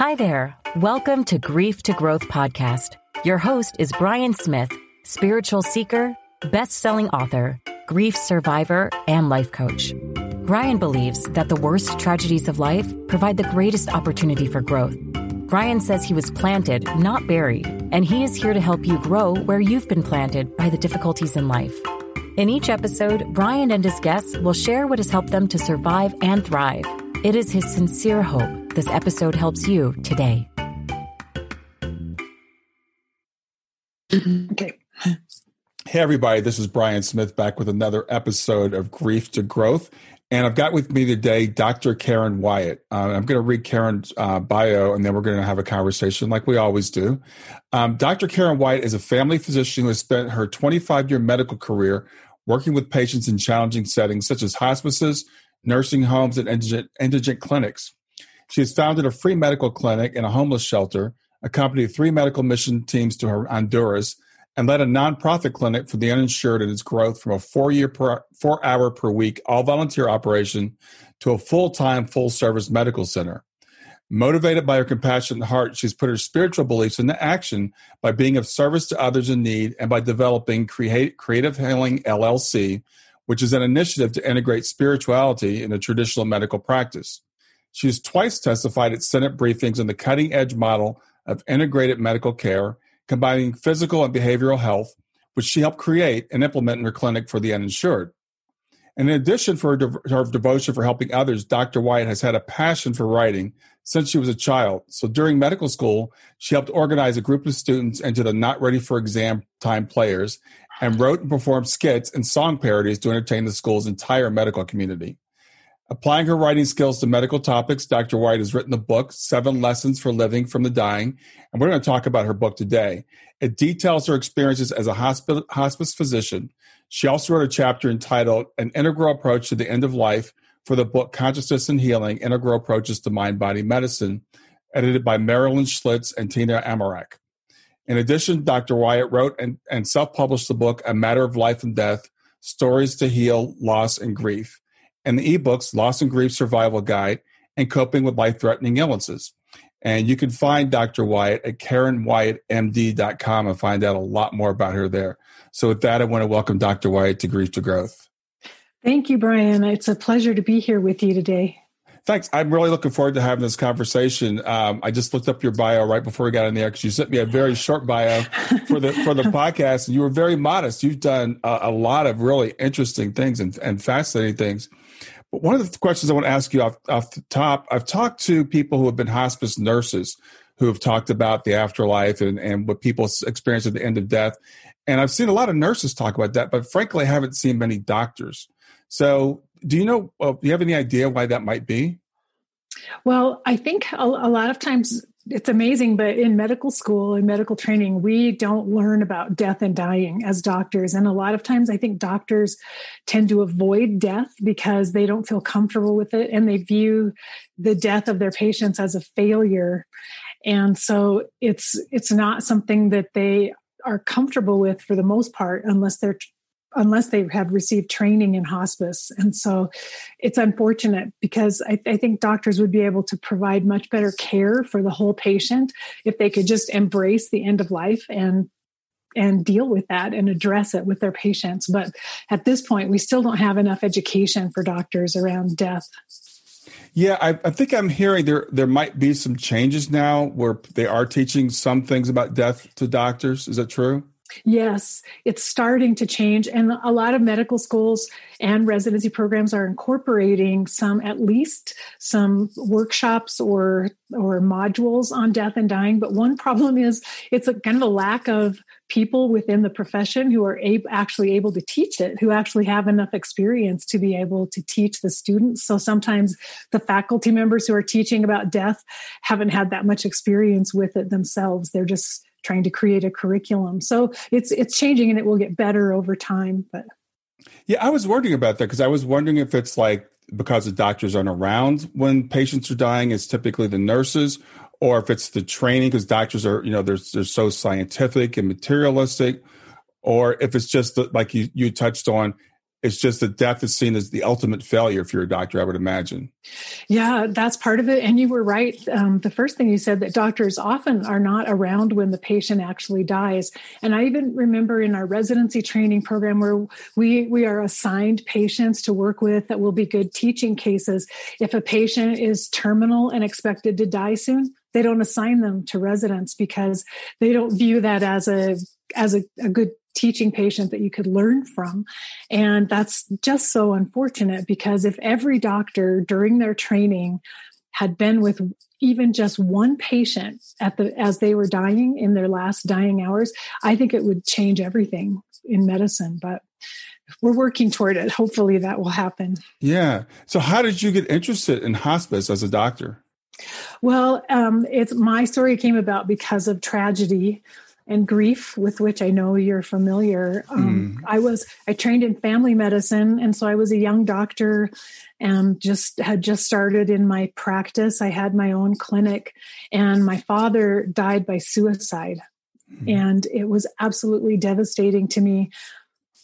Hi there. Welcome to Grief to Growth podcast. Your host is Brian Smith, spiritual seeker, best-selling author, grief survivor, and life coach. Brian believes that the worst tragedies of life provide the greatest opportunity for growth. Brian says he was planted, not buried, and he is here to help you grow where you've been planted by the difficulties in life. In each episode, Brian and his guests will share what has helped them to survive and thrive. It is his sincere hope this episode helps you today. Okay. Hey, everybody, this is Brian Smith back with another episode of Grief to Growth. And I've got with me today Dr. Karen Wyatt. Uh, I'm going to read Karen's uh, bio and then we're going to have a conversation like we always do. Um, Dr. Karen Wyatt is a family physician who has spent her 25 year medical career working with patients in challenging settings such as hospices, nursing homes, and indigent, indigent clinics. She has founded a free medical clinic and a homeless shelter, accompanied three medical mission teams to Honduras, and led a nonprofit clinic for the uninsured in its growth from a four year per, four hour per week all volunteer operation to a full time full service medical center. Motivated by her compassionate heart, she's put her spiritual beliefs into action by being of service to others in need and by developing Create, Creative Healing LLC, which is an initiative to integrate spirituality in a traditional medical practice. She has twice testified at Senate briefings on the cutting edge model of integrated medical care, combining physical and behavioral health, which she helped create and implement in her clinic for the uninsured. And in addition for her, de- her devotion for helping others, Dr. Wyatt has had a passion for writing since she was a child. So during medical school, she helped organize a group of students into the Not Ready for Exam Time players and wrote and performed skits and song parodies to entertain the school's entire medical community. Applying her writing skills to medical topics, Dr. Wyatt has written the book, Seven Lessons for Living from the Dying, and we're going to talk about her book today. It details her experiences as a hospice, physician. She also wrote a chapter entitled An Integral Approach to the End of Life for the book Consciousness and Healing Integral Approaches to Mind Body Medicine, edited by Marilyn Schlitz and Tina Amorok. In addition, Dr. Wyatt wrote and, and self published the book A Matter of Life and Death Stories to Heal, Loss, and Grief and the ebooks Loss and Grief Survival Guide and Coping with Life Threatening Illnesses. And you can find Dr. Wyatt at KarenWyattMD.com and find out a lot more about her there. So, with that, I want to welcome Dr. Wyatt to Grief to Growth. Thank you, Brian. It's a pleasure to be here with you today. Thanks. I'm really looking forward to having this conversation. Um, I just looked up your bio right before we got in there because you sent me a very short bio for the for the podcast, and you were very modest. You've done a, a lot of really interesting things and, and fascinating things. One of the questions I want to ask you off, off the top, I've talked to people who have been hospice nurses who have talked about the afterlife and, and what people experience at the end of death. And I've seen a lot of nurses talk about that, but frankly, I haven't seen many doctors. So, do you know, uh, do you have any idea why that might be? Well, I think a, a lot of times it's amazing, but in medical school and medical training, we don't learn about death and dying as doctors. And a lot of times, I think doctors tend to avoid death because they don't feel comfortable with it and they view the death of their patients as a failure. And so it's it's not something that they are comfortable with for the most part unless they're unless they have received training in hospice. And so it's unfortunate because I, I, think doctors would be able to provide much better care for the whole patient if they could just embrace the end of life and and deal with that and address it with their patients. But at this point, we still don't have enough education for doctors around death. Yeah, I, I, think I'm hearing there there might be some changes now where they are teaching some things about death to doctors. Is that true? Yes, it's starting to change. And a lot of medical schools and residency programs are incorporating some, at least some workshops or, or modules on death and dying. But one problem is it's a kind of a lack of people within the profession who are ab- actually able to teach it, who actually have enough experience to be able to teach the students. So sometimes the faculty members who are teaching about death haven't had that much experience with it themselves. They're just trying to create a curriculum. So it's it's changing and it will get better over time. But yeah, I was wondering about that because I was wondering if it's like because the doctors aren't around when patients are dying, it's typically the nurses, or if it's the training because doctors are you know they're they're so scientific and materialistic, or if it's just the, like you you touched on it's just that death is seen as the ultimate failure if you're a doctor, I would imagine. Yeah, that's part of it. And you were right. Um, the first thing you said that doctors often are not around when the patient actually dies. And I even remember in our residency training program where we we are assigned patients to work with that will be good teaching cases. If a patient is terminal and expected to die soon, they don't assign them to residents because they don't view that as a as a, a good teaching patient that you could learn from. And that's just so unfortunate because if every doctor during their training had been with even just one patient at the as they were dying in their last dying hours, I think it would change everything in medicine. But we're working toward it. Hopefully that will happen. Yeah. So how did you get interested in hospice as a doctor? Well, um, it's my story came about because of tragedy and grief with which I know you're familiar. Um, mm. I was I trained in family medicine, and so I was a young doctor, and just had just started in my practice. I had my own clinic, and my father died by suicide, mm. and it was absolutely devastating to me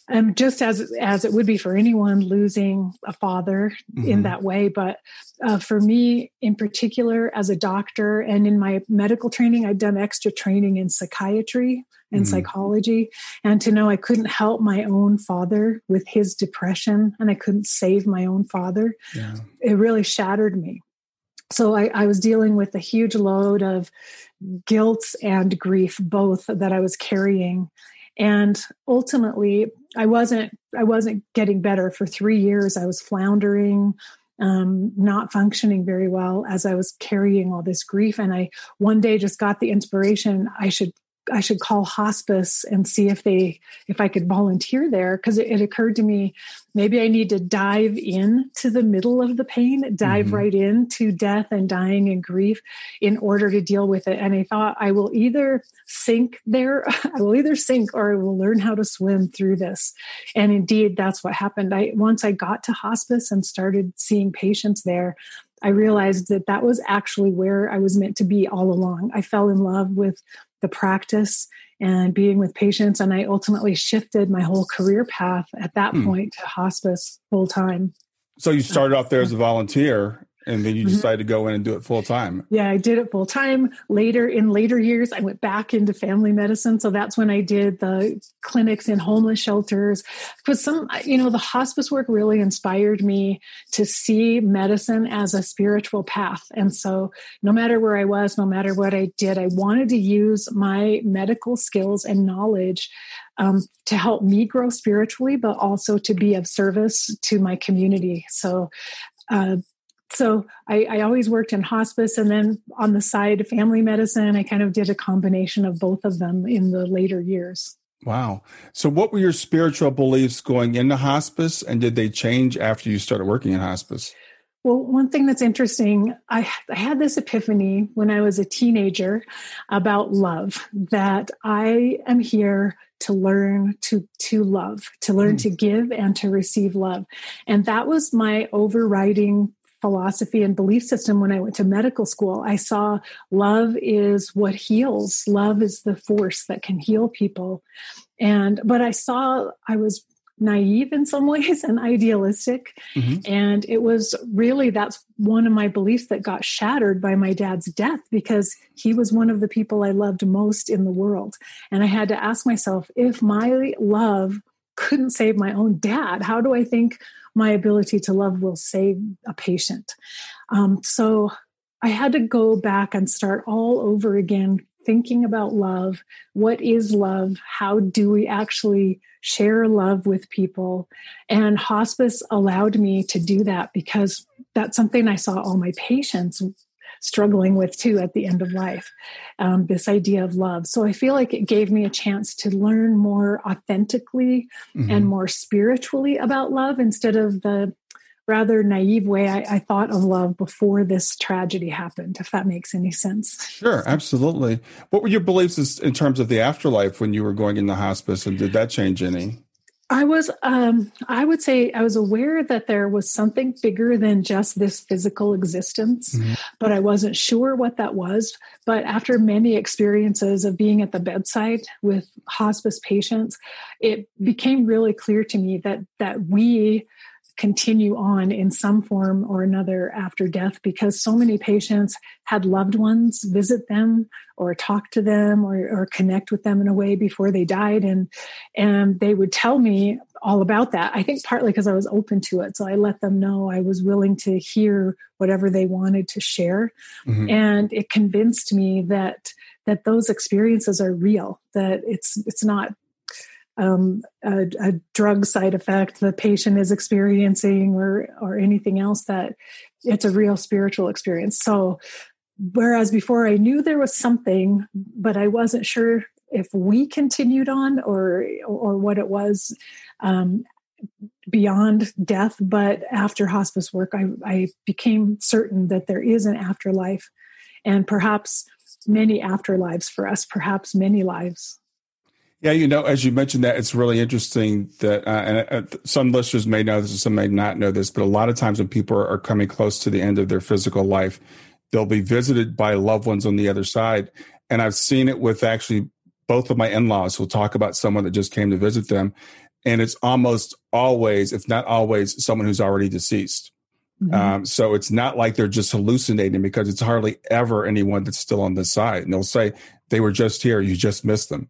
um, just as as it would be for anyone losing a father mm-hmm. in that way but uh, for me in particular as a doctor and in my medical training i'd done extra training in psychiatry and mm-hmm. psychology and to know i couldn't help my own father with his depression and i couldn't save my own father yeah. it really shattered me so I, I was dealing with a huge load of guilt and grief both that i was carrying and ultimately i wasn't i wasn't getting better for three years. I was floundering um, not functioning very well as i was carrying all this grief. And i one day just got the inspiration i should I should call hospice and see if they if I could volunteer there because it, it, occurred to me maybe I need to dive in to the middle of the pain, dive mm-hmm. right into death and dying and grief in order to deal with it. And I thought I will either sink there, I will either sink or I will learn how to swim through this. And indeed, that's what happened. I once I got to hospice and started seeing patients there, I realized that that was actually where I was meant to be all along. I fell in love with the practice and being with patients. And I ultimately shifted my whole career path at that hmm. point to hospice full time. So you started off there as a volunteer and then you mm-hmm. decided to go in and do it full time yeah i did it full time later in later years i went back into family medicine. So that's when i did the clinics in homeless shelters. Because some you know the hospice work really inspired me to see medicine as a spiritual path. And so no matter where i was no matter what i did i wanted to use my medical skills and knowledge um, to help me grow spiritually, but also to be of service to my community. So uh, so I, I, always worked in hospice and then on the side family medicine i kind of did a combination of both of them in the later years wow so what were your spiritual beliefs going into hospice and did they change after you started working in hospice well, one thing that's interesting, I, I, had this epiphany when I was a teenager about love that I am here to learn to to love, to learn mm. to give and to receive love. And that was my overriding philosophy and belief system when I went to medical school. I saw love is what heals, love is the force that can heal people. And, but I saw I was naive in some ways and idealistic. Mm-hmm. And it was really that's one of my beliefs that got shattered by my dad's death because he was one of the people I loved most in the world. And I had to ask myself if my love couldn't save my own dad, how do I think my ability to love will save a patient? Um, so I had to go back and start all over again, thinking about love. What is love? How do we actually share love with people? And hospice allowed me to do that because that's something I saw all my patients struggling with too at the end of life um, this idea of love so i feel like it gave me a chance to learn more authentically mm-hmm. and more spiritually about love instead of the rather naive way I, I, thought of love before this tragedy happened, if that makes any sense. Sure, absolutely. What were your beliefs in terms of the afterlife when you were going in the hospice, and did that change any? I was, um, I would say, I was aware that there was something bigger than just this physical existence, mm-hmm. but I wasn't sure what that was. But after many experiences of being at the bedside with hospice patients, it became really clear to me that that we continue on in some form or another after death because so many patients had loved ones visit them or talk to them or, or connect with them in a way before they died. And and they would tell me all about that i think partly because i was open to it. So i let them know i was willing to hear whatever they wanted to share. Mm-hmm. and it convinced me that that those experiences are real that it's it's not um, a, a, drug side effect the patient is experiencing or or anything else that it's a real spiritual experience. So whereas before i knew there was something but i wasn't sure if we continued on or or what it was um, beyond death but after hospice work I, I became certain that there is an afterlife and perhaps many afterlives for us perhaps many lives yeah, you know, as you mentioned that, it's really interesting that, uh, and uh, some listeners may know this, and some may not know this, but a lot of times when people are coming close to the end of their physical life, they'll be visited by loved ones on the other side. And I've seen it with actually both of my in-laws who'll talk about someone that just came to visit them. And it's almost always, if not always, someone who's already deceased. Mm-hmm. Um, so it's not like they're just hallucinating because it's hardly ever anyone that's still on this side. And they'll say, they were just here, you just missed them.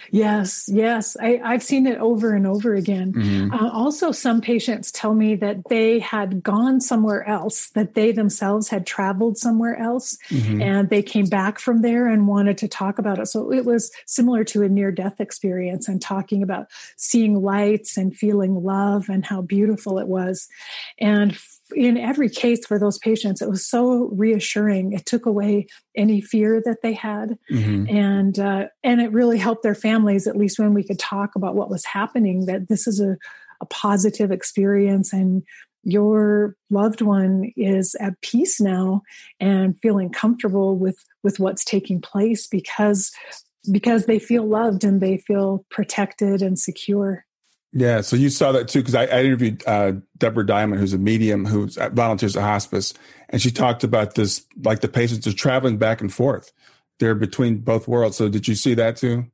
Yes, yes. I, have seen it over and over again. Mm-hmm. Uh, also, some patients tell me that they had gone somewhere else, that they themselves had traveled somewhere else, mm-hmm. and they came back from there and wanted to talk about it. So it was similar to a near death experience and talking about seeing lights and feeling love and how beautiful it was. And in every case for those patients, it was so reassuring. It took away any fear that they had, mm-hmm. and uh, and it really helped their families. At least when we could talk about what was happening, that this is a, a positive experience, and your loved one is at peace now and feeling comfortable with with what's taking place because because they feel loved and they feel protected and secure. Yeah, so you saw that too because I, I, interviewed uh, Deborah Diamond, who's a medium who volunteers at hospice, and she talked about this like the patients are traveling back and forth. They're between both worlds. So did you see that too?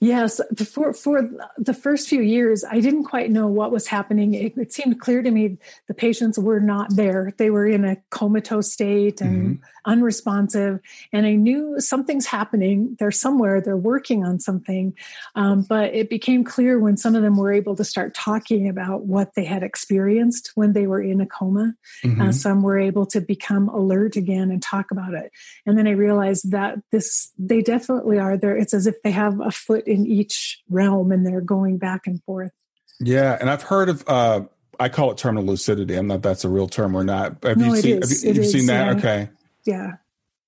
Yes, for for the first few years, I didn't quite know what was happening. It, it, seemed clear to me the patients were not there; they were in a comatose state and mm-hmm. unresponsive. And I knew something's happening. They're somewhere. They're working on something. Um, but it became clear when some of them were able to start talking about what they had experienced when they were in a coma. Uh, mm-hmm. Uh, some were able to become alert again and talk about it. And then I realized that this they definitely are there. It's as if they have a foot in each realm and they're going back and forth. Yeah, and I've heard of uh I call it terminal lucidity. I'm not that's a real term or not. Have no, you seen have you, seen that? Yeah. Okay. Yeah.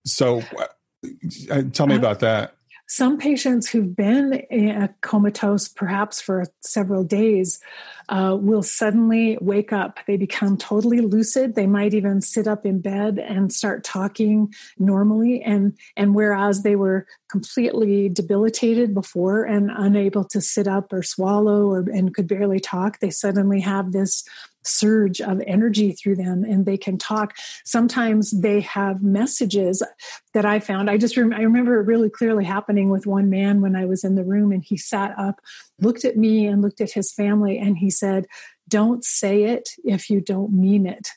So uh, tell me uh, about that. Some patients who've been comatose perhaps for several days uh, will suddenly wake up. They become totally lucid. They might even sit up in bed and start talking normally. And, and whereas they were completely debilitated before and unable to sit up or swallow or, and could barely talk, they suddenly have this surge of energy through them and they can talk. Sometimes they have messages that i found. I just rem- i remember it really clearly happening with one man when i was in the room and he sat up looked at me and looked at his family and he said don't say it if you don't mean it.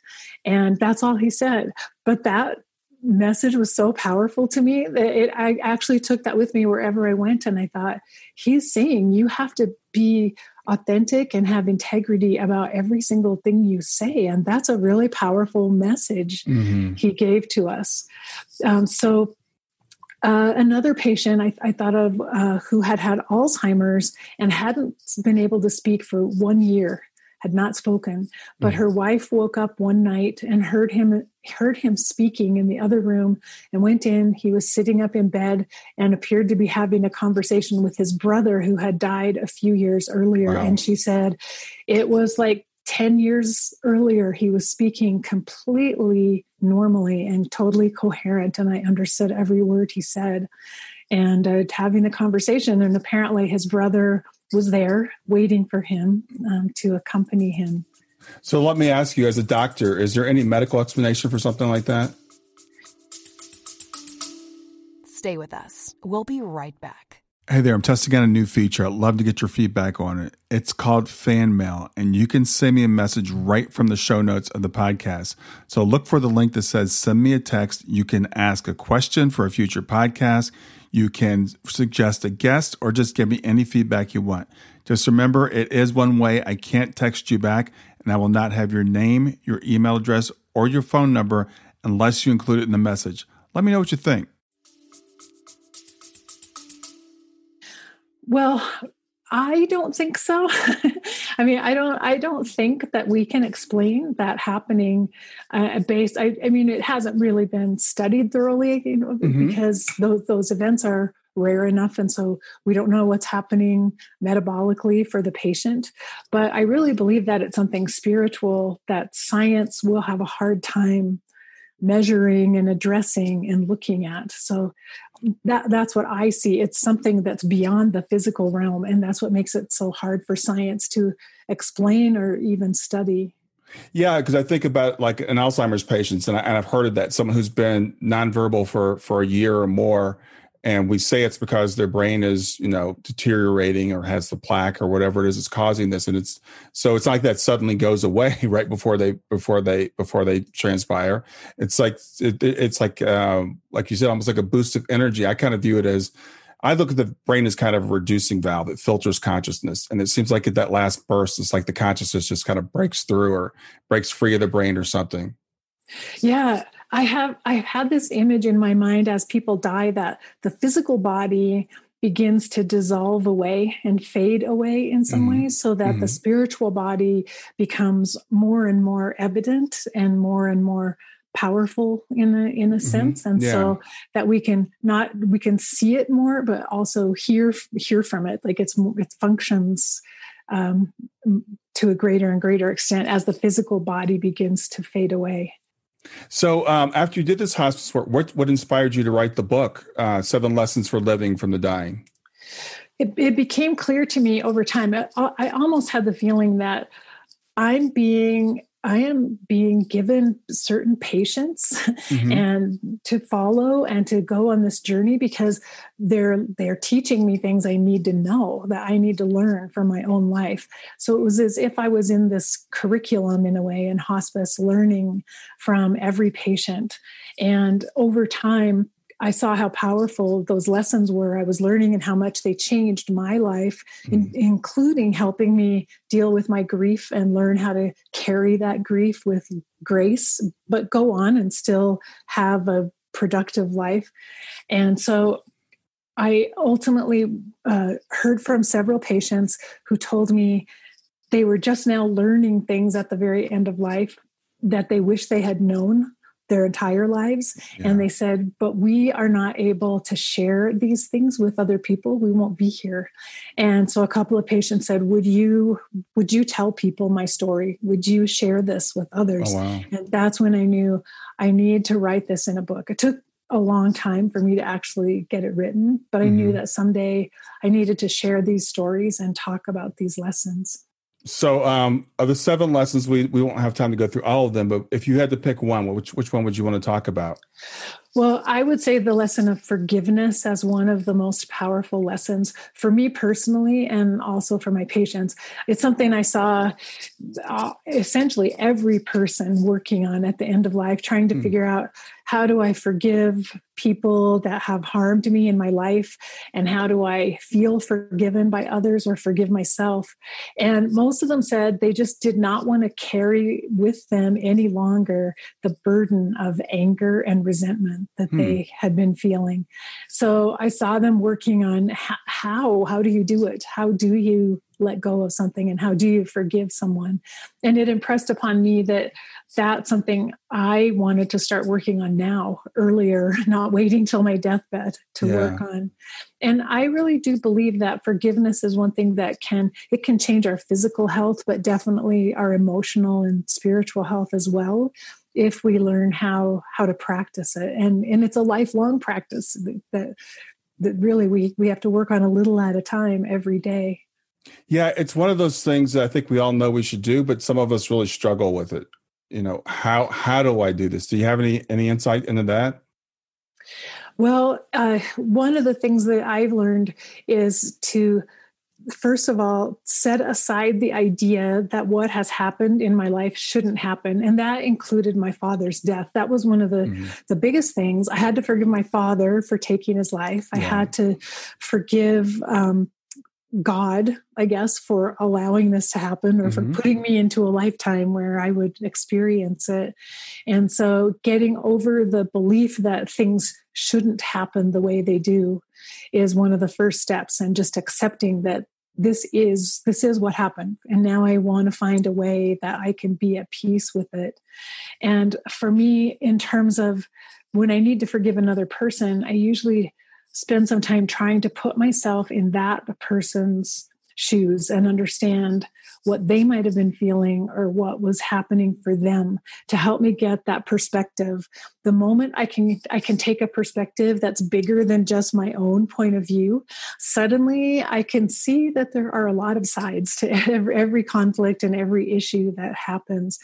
And that's all he said. But that message was so powerful to me that it I actually took that with me wherever I went and I thought he's saying you have to be authentic and have integrity about every single thing you say and that's a really powerful message mm-hmm. he gave to us um, so uh, another patient I, I thought of uh, who had had Alzheimer's and hadn't been able to speak for one year had not spoken but mm. her wife woke up one night and heard him heard him speaking in the other room and went in he was sitting up in bed and appeared to be having a conversation with his brother who had died a few years earlier wow. and she said it was like 10 years earlier he was speaking completely normally and totally coherent and i understood every word he said and uh, having the conversation and apparently his brother was there waiting for him um, to accompany him. So let me ask you, as a doctor, is there any medical explanation for something like that? Stay with us. We'll be right back. Hey there, I'm testing out a new feature. I'd love to get your feedback on it. It's called Fan Mail, and you can send me a message right from the show notes of the podcast. So look for the link that says send me a text. You can ask a question for a future podcast. You can suggest a guest or just give me any feedback you want. Just remember, it is one way. I can't text you back, and I will not have your name, your email address, or your phone number unless you include it in the message. Let me know what you think. Well, I don't think so. I mean, I don't. I don't think that we can explain that happening uh, based. I, I, mean, it hasn't really been studied thoroughly, you know, mm-hmm. because those those events are rare enough, and so we don't know what's happening metabolically for the patient. But I really believe that it's something spiritual that science will have a hard time measuring and addressing and looking at. So that that's what I see. It's something that's beyond the physical realm, and that's what makes it so hard for science to explain or even study. Yeah, because I think about like an Alzheimer's patient, and, I, and I've heard of that. Someone who's been nonverbal for for a year or more, and we say it's because their brain is you know deteriorating or has the plaque or whatever it is that's causing this and it's so it's like that suddenly goes away right before they before they before they transpire. It's like it, it's like um, like you said almost like a boost of energy. I kind of view it as i look at the brain as kind of a reducing valve. It filters consciousness and it seems like at that last burst it's like the consciousness just kind of breaks through or breaks free of the brain or something. Yeah I have I've had this image in my mind as people die that the physical body begins to dissolve away and fade away in some mm-hmm. ways so that mm-hmm. the spiritual body becomes more and more evident and more and more powerful in a in a mm-hmm. sense and yeah. so that we can not we can see it more but also hear hear from it like it's it functions um, to a greater and greater extent as the physical body begins to fade away so, um, after you did this hospice work, what what inspired you to write the book, uh, Seven Lessons for Living from the Dying? It, it became clear to me over time. I, I almost had the feeling that I'm being I am being given certain patients mm-hmm. and to follow and to go on this journey because they're they're teaching me things I need to know that I need to learn for my own life. So it was as if I was in this curriculum in a way in hospice learning from every patient. And over time, I saw how powerful those lessons were I was learning and how much they changed my life, mm. in, including helping me deal with my grief and learn how to carry that grief with grace, but go on and still have a productive life. And so I ultimately uh, heard from several patients who told me they were just now learning things at the very end of life that they wish they had known their entire lives. Yeah. and they said but we are not able to share these things with other people. We won't be here. And so a couple of patients said would you would you tell people my story? Would you share this with others? Oh, wow. and that's when i knew i need to write this in a book. It took a long time for me to actually get it written but i mm-hmm. knew that someday i needed to share these stories and talk about these lessons So, um, of the seven lessons, we we won't have time to go through all of them. But if you had to pick one, which which one would you want to talk about? Well, I would say the lesson of forgiveness as one of the most powerful lessons for me personally, and also for my patients. It's something I saw uh, essentially every person working on at the end of life, trying to mm. figure out how do I forgive people that have harmed me in my life? And how do I feel forgiven by others or forgive myself? And most of them said they just did not want to carry with them any longer the burden of anger and resentment that hmm. they had been feeling. So I saw them working on how, how do you do it? How do you let go of something and how do you forgive someone? And it impressed upon me that that's something i wanted to start working on now earlier not waiting till my deathbed to yeah. work on. And i really do believe that forgiveness is one thing that can it can change our physical health but definitely our emotional and spiritual health as well if we learn how how to practice it. And and it's a lifelong practice that that really we we have to work on a little at a time every day yeah, it's one of those things that I think we all know we should do, but some of us really struggle with it. You know, how how do I do this? Do you have any any insight into that? Well, uh, one of the things that I've learned is to first of all set aside the idea that what has happened in my life shouldn't happen and that included my father's death that was one of the mm-hmm. the biggest things i had to forgive my father for taking his life i had to forgive um, God, I guess, for allowing this to happen or mm-hmm. for putting me into a lifetime where I would experience it. And so getting over the belief that things shouldn't happen the way they do is one of the first steps and just accepting that this is this is what happened and now i want to find a way that i can be at peace with it and for me in terms of when i need to forgive another person i usually spend some time trying to put myself in that person's shoes and understand what they might have been feeling or what was happening for them to help me get that perspective. The moment i can i can take a perspective that's bigger than just my own point of view suddenly i can see that there are a lot of sides to every, every conflict and every issue that happens.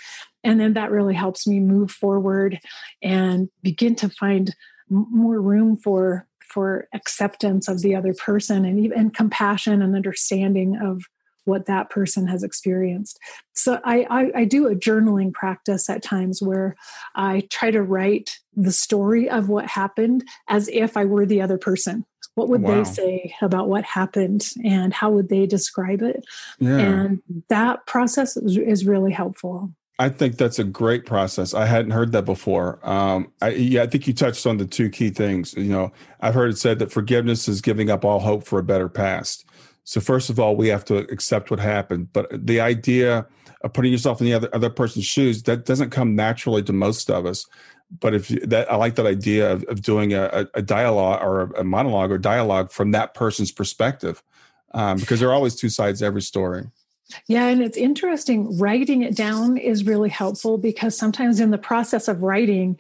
And then that really helps me move forward and begin to find more room for for acceptance of the other person and even compassion and understanding of what that person has experienced. So I, I, I, do a journaling practice at times where I try to write the story of what happened as if I were the other person. What would wow. they say about what happened and how would they describe it? Yeah. And that process is, is really helpful. I think that's a great process. I hadn't heard that before. Um, I, yeah, I think you touched on the two key things. You know, I've heard it said that forgiveness is giving up all hope for a better past. So first of all, we have to accept what happened. But the idea of putting yourself in the other other person's shoes that doesn't come naturally to most of us. But if that, I like that idea of, of doing a, a dialogue or a monologue or dialogue from that person's perspective, um, because there are always two sides to every story. Yeah, and it's interesting. Writing it down is really helpful because sometimes in the process of writing,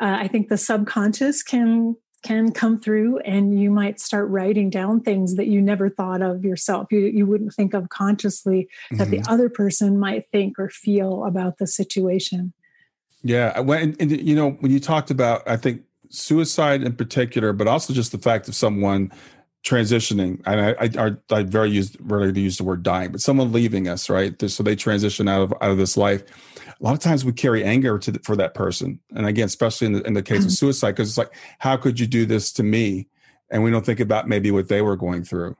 uh, I think the subconscious can can come through and you might start writing down things that you never thought of yourself you, you wouldn't think of consciously that mm-hmm. the other person might think or feel about the situation yeah when and, you know when you talked about i think suicide in particular but also just the fact of someone transitioning and I, I, I very use rarely use the word dying but someone leaving us right so they transition out of out of this life a lot of times we carry anger to the, for that person and again especially in the, in the case of mm-hmm. suicide because it's like how could you do this to me and we don't think about maybe what they were going through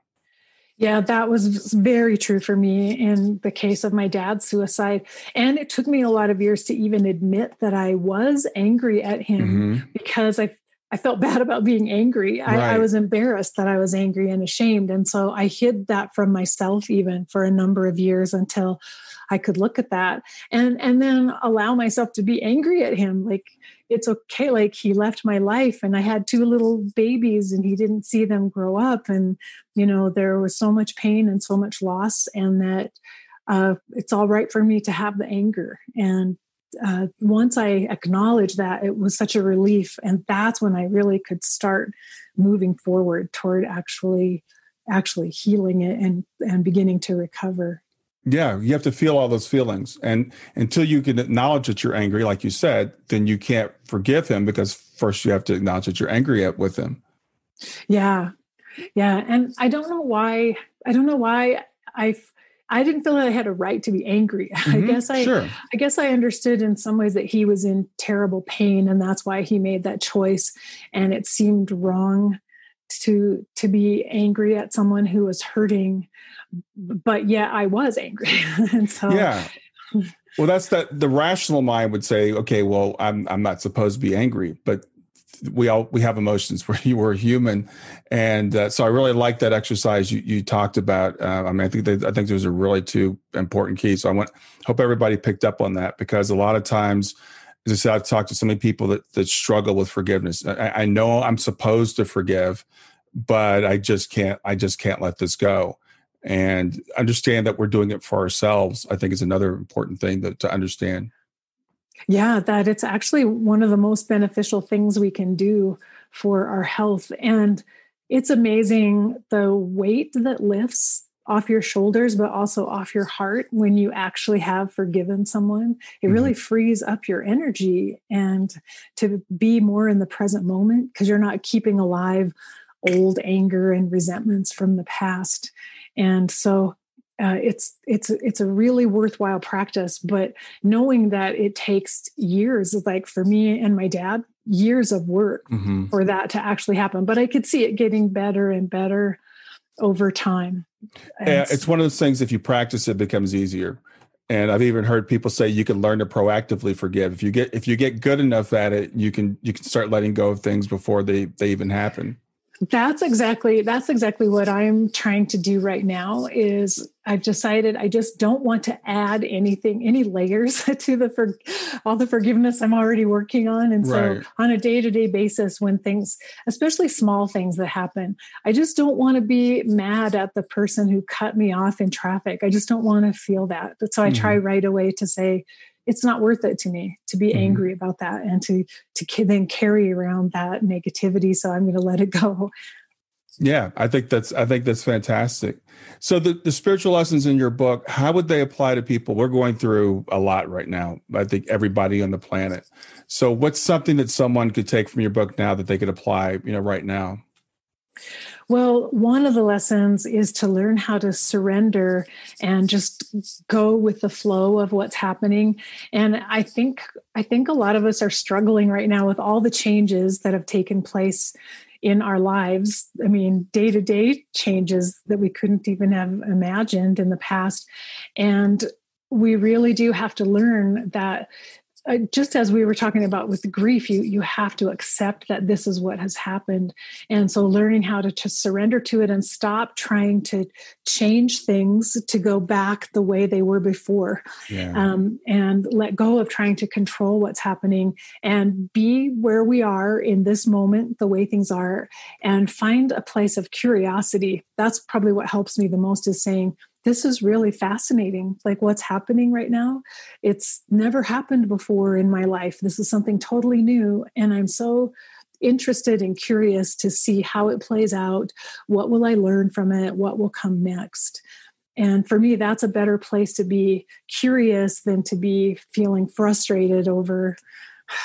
yeah, that was very true for me in the case of my dad's suicide. And it took me a lot of years to even admit that I was angry at him mm-hmm. because I I felt bad about being angry. Right. I, I, was embarrassed that I was angry and ashamed. And so I hid that from myself even for a number of years until I could look at that and and then allow myself to be angry at him. Like it's okay. Like he left my life and I had two little babies and he didn't see them grow up. And, you know, there was so much pain and so much loss and that uh, it's all right for me to have the anger and uh, once I acknowledged that, it was such a relief, and that's when I really could start moving forward toward actually actually healing it and and beginning to recover. Yeah, you have to feel all those feelings. And until you can acknowledge that you're angry, like you said, then you can't forgive him because first you have to acknowledge that you're angry at with him. Yeah. Yeah. And I don't know why, I don't know why I I didn't feel that I had a right to be angry. Mm-hmm, I guess I sure. I guess I understood in some ways that he was in terrible pain and that's why he made that choice and it seemed wrong to to be angry at someone who was hurting but yeah I was angry. and so Yeah. Well that's that the rational mind would say okay well I'm I'm not supposed to be angry but we all we have emotions. Where you were human. And uh, so i really like that exercise you, you talked about. Uh, i mean i think they, i think those are really two important keys. So i want hope everybody picked up on that because a lot of times as i said i've talked to so many people that that struggle with forgiveness. I, I know i'm supposed to forgive but i just can't i just can't let this go. And understand that we're doing it for ourselves i think is another important thing that, to understand yeah, that it's actually one of the most beneficial things we can do for our health. And it's amazing the weight that lifts off your shoulders, but also off your heart when you actually have forgiven someone. It really mm-hmm. frees up your energy and to be more in the present moment because you're not keeping alive old anger and resentments from the past. And so uh, it's it's it's a really worthwhile practice but knowing that it takes years like for me and my dad years of work mm-hmm. for that to actually happen but i could see it getting better and better over time. Yeah, it's one of those things if you practice it becomes easier. And i've even heard people say you can learn to proactively forgive. If you get if you get good enough at it you can you can start letting go of things before they they even happen. That's exactly that's exactly what i'm trying to do right now is i've decided i just don't want to add anything any layers to the for all the forgiveness i'm already working on and so right. on a day-to-day basis when things especially small things that happen i just don't want to be mad at the person who cut me off in traffic i just don't want to feel that so i mm-hmm. try right away to say it's not worth it to me to be mm-hmm. angry about that and to to then carry around that negativity so i'm going to let it go yeah i think that's i think that's fantastic. So the, the spiritual lessons in your book how would they apply to people? We're going through a lot right now i think everybody on the planet. So what's something that someone could take from your book now that they could apply you know right now? Well, one of the lessons is to learn how to surrender and just go with the flow of what's happening. And I think I think a lot of us are struggling right now with all the changes that have taken place in our lives. I mean, day to day changes that we couldn't even have imagined in the past. And we really do have to learn that uh, just as we were talking about with the grief you you have to accept that this is what has happened. And so learning how to, to surrender to it and stop trying to change things to go back the way they were before. Yeah. um, and let go of trying to control what's happening and be where we are in this moment the way things are and find a place of curiosity. That's probably what helps me the most is saying this is really fascinating like what's happening right now. It's never happened before in my life. This is something totally new and i'm so interested and curious to see how it plays out. What will i learn from it? What will come next? And for me that's a better place to be curious than to be feeling frustrated over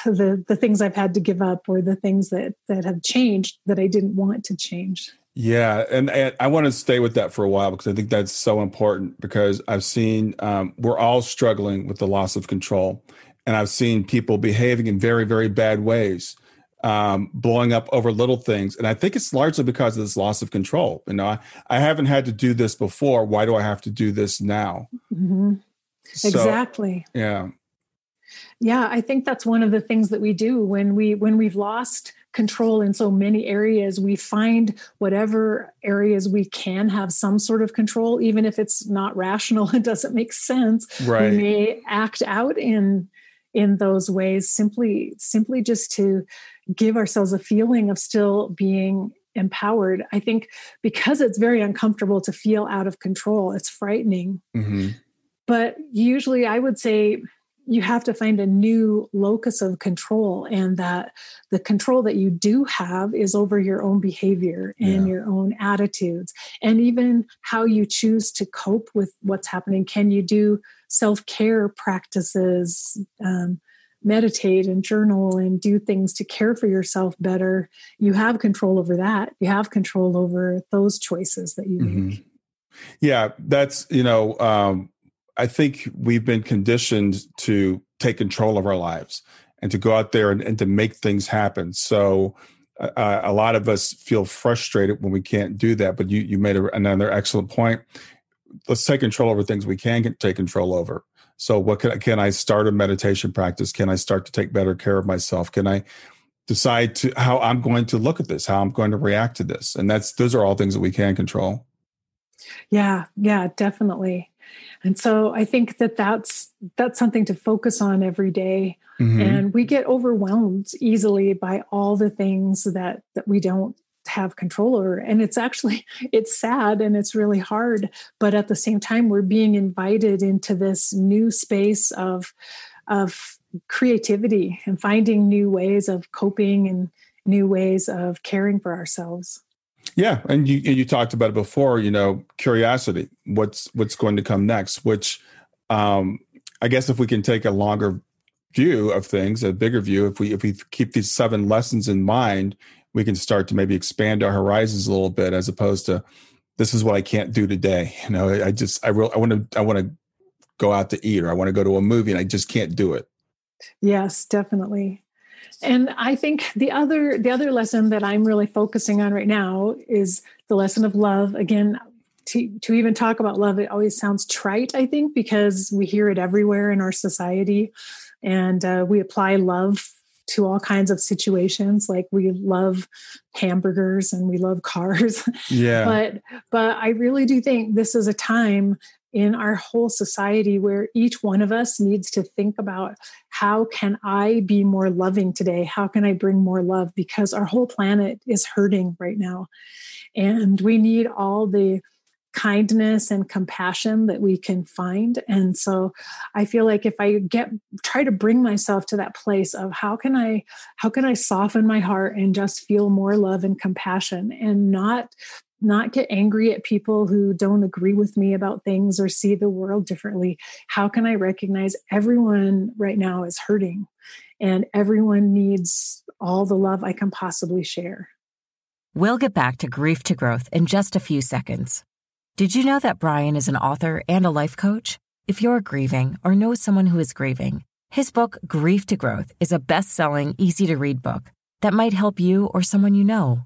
the the things i've had to give up or the things that that have changed that i didn't want to change yeah, and, and, I want to stay with that for a while because I think that's so important because I've seen um, we're all struggling with the loss of control, and I've seen people behaving in very very bad ways, um, blowing up over little things, and I think it's largely because of this loss of control. You know, I, I haven't had to do this before. Why do I have to do this now? Mm-hmm. So, exactly. Yeah. Yeah, I think that's one of the things that we do when we when we've lost control in so many areas we find whatever areas we can have some sort of control even if it's not rational it doesn't make sense right. we may act out in in those ways simply simply just to give ourselves a feeling of still being empowered i think because it's very uncomfortable to feel out of control it's frightening mm-hmm. but usually i would say you have to find a new locus of control and that the control that you do have is over your own behavior and yeah. your own attitudes and even how you choose to cope with what's happening can you do self-care practices um, meditate and journal and do things to care for yourself better you have control over that you have control over those choices that you mm-hmm. make yeah that's you know um I think we've been conditioned to take control of our lives and to go out there and, and to make things happen. So uh, uh, a lot of us feel frustrated when we can't do that. But you you made a, another excellent point. Let's take control over things we can take control over. So what can can I start a meditation practice? Can I start to take better care of myself? Can I decide to how I'm going to look at this, how I'm going to react to this? And that's those are all things that we can control. Yeah, yeah, definitely and so i think that that's that's something to focus on every day. Mm-hmm. and we get overwhelmed easily by all the things that that we don't have control over and it's actually it's sad and it's really hard but at the same time we're being invited into this new space of of creativity and finding new ways of coping and new ways of caring for ourselves yeah, and you you talked about it before. You know, curiosity. What's what's going to come next? Which, um, I guess, if we can take a longer view of things, a bigger view, if we if we keep these seven lessons in mind, we can start to maybe expand our horizons a little bit, as opposed to this is what I can't do today. You know, I just I real I want to I want to go out to eat or I want to go to a movie and I just can't do it. Yes, definitely and i think the other the other lesson that i'm really focusing on right now is the lesson of love. Again to, to even talk about love it always sounds trite i think because we hear it everywhere in our society. And uh, we apply love to all kinds of situations like we love hamburgers and we love cars. Yeah. But but i really do think this is a time in our whole society where each one of us needs to think about how can i be more loving today? How can i bring more love? Because our whole planet is hurting right now. And we need all the kindness and compassion that we can find. And so i feel like if i get try to bring myself to that place of how can i how can i soften my heart and just feel more love and compassion and not not get angry at people who don't agree with me about things or see the world differently. How can I recognize everyone right now is hurting and everyone needs all the love I can possibly share? We'll get back to grief to growth in just a few seconds. Did you know that Brian is an author and a life coach? If you're grieving or know someone who is grieving, his book, Grief to Growth, is a best selling, easy to read book that might help you or someone you know.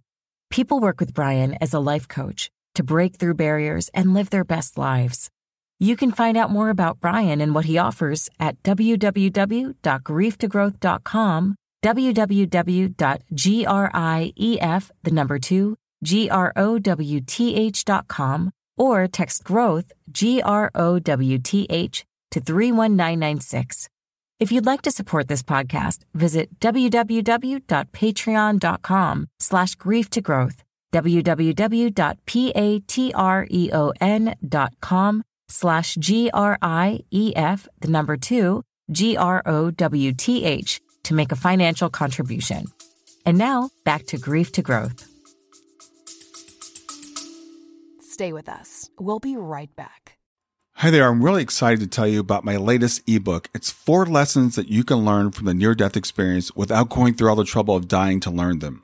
People work with Brian as a life coach to break through barriers and live their best lives. You can find out more about Brian and what he offers at www.grieftogrowth.com, www.grief, the number two, G-R-O-W-T-H.com, or text growth, G-R-O-W-T-H, to 31996. If you'd like to support this podcast, visit www.patreon.com slash grief to growth, www.patreon.com slash G-R-I-E-F, the number two, G-R-O-W-T-H, to make a financial contribution. And now, back to Grief to Growth. Stay with us. We'll be right back. Hi there, I'm really excited to tell you about my latest ebook. It's four lessons that you can learn from the near death experience without going through all the trouble of dying to learn them.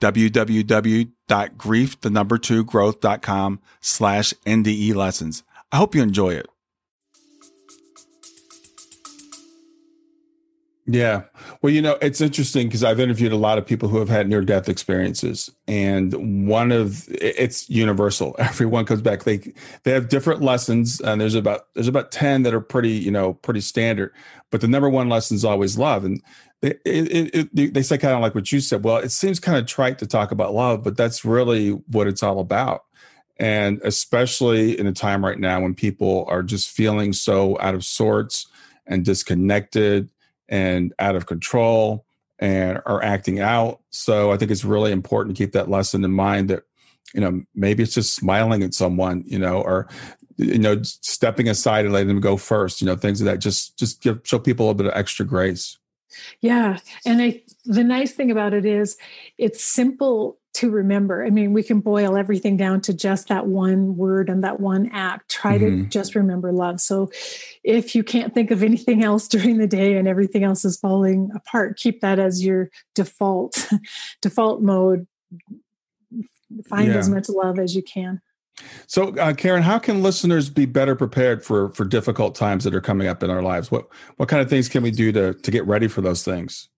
www.grief, the number two growth.com slash NDE lessons. I hope you enjoy it. Yeah. Well, you know, it's interesting because I've interviewed a lot of people who have had near death experiences and one of it's universal. Everyone comes back they they have different lessons and there's about there's about 10 that are pretty, you know, pretty standard, but the number one lesson is always love and they, it, it, they say kind of like what you said. Well, it seems kind of trite to talk about love, but that's really what it's all about. And especially in a time right now when people are just feeling so out of sorts and disconnected and out of control and are acting out. So I think it's really important to keep that lesson in mind that, you know, maybe it's just smiling at someone, you know, or, you know, stepping aside and letting them go first, you know, things of that just, just give, show people a little bit of extra grace. Yeah. And I, the nice thing about it is it's simple to remember. I mean, we can boil everything down to just that one word and that one act. Try mm-hmm. to just remember love. So if you can't think of anything else during the day and everything else is falling apart, keep that as your default default mode. Find yeah. as much love as you can. So, uh, Karen, how can listeners be better prepared for for difficult times that are coming up in our lives? What what kind of things can we do to to get ready for those things?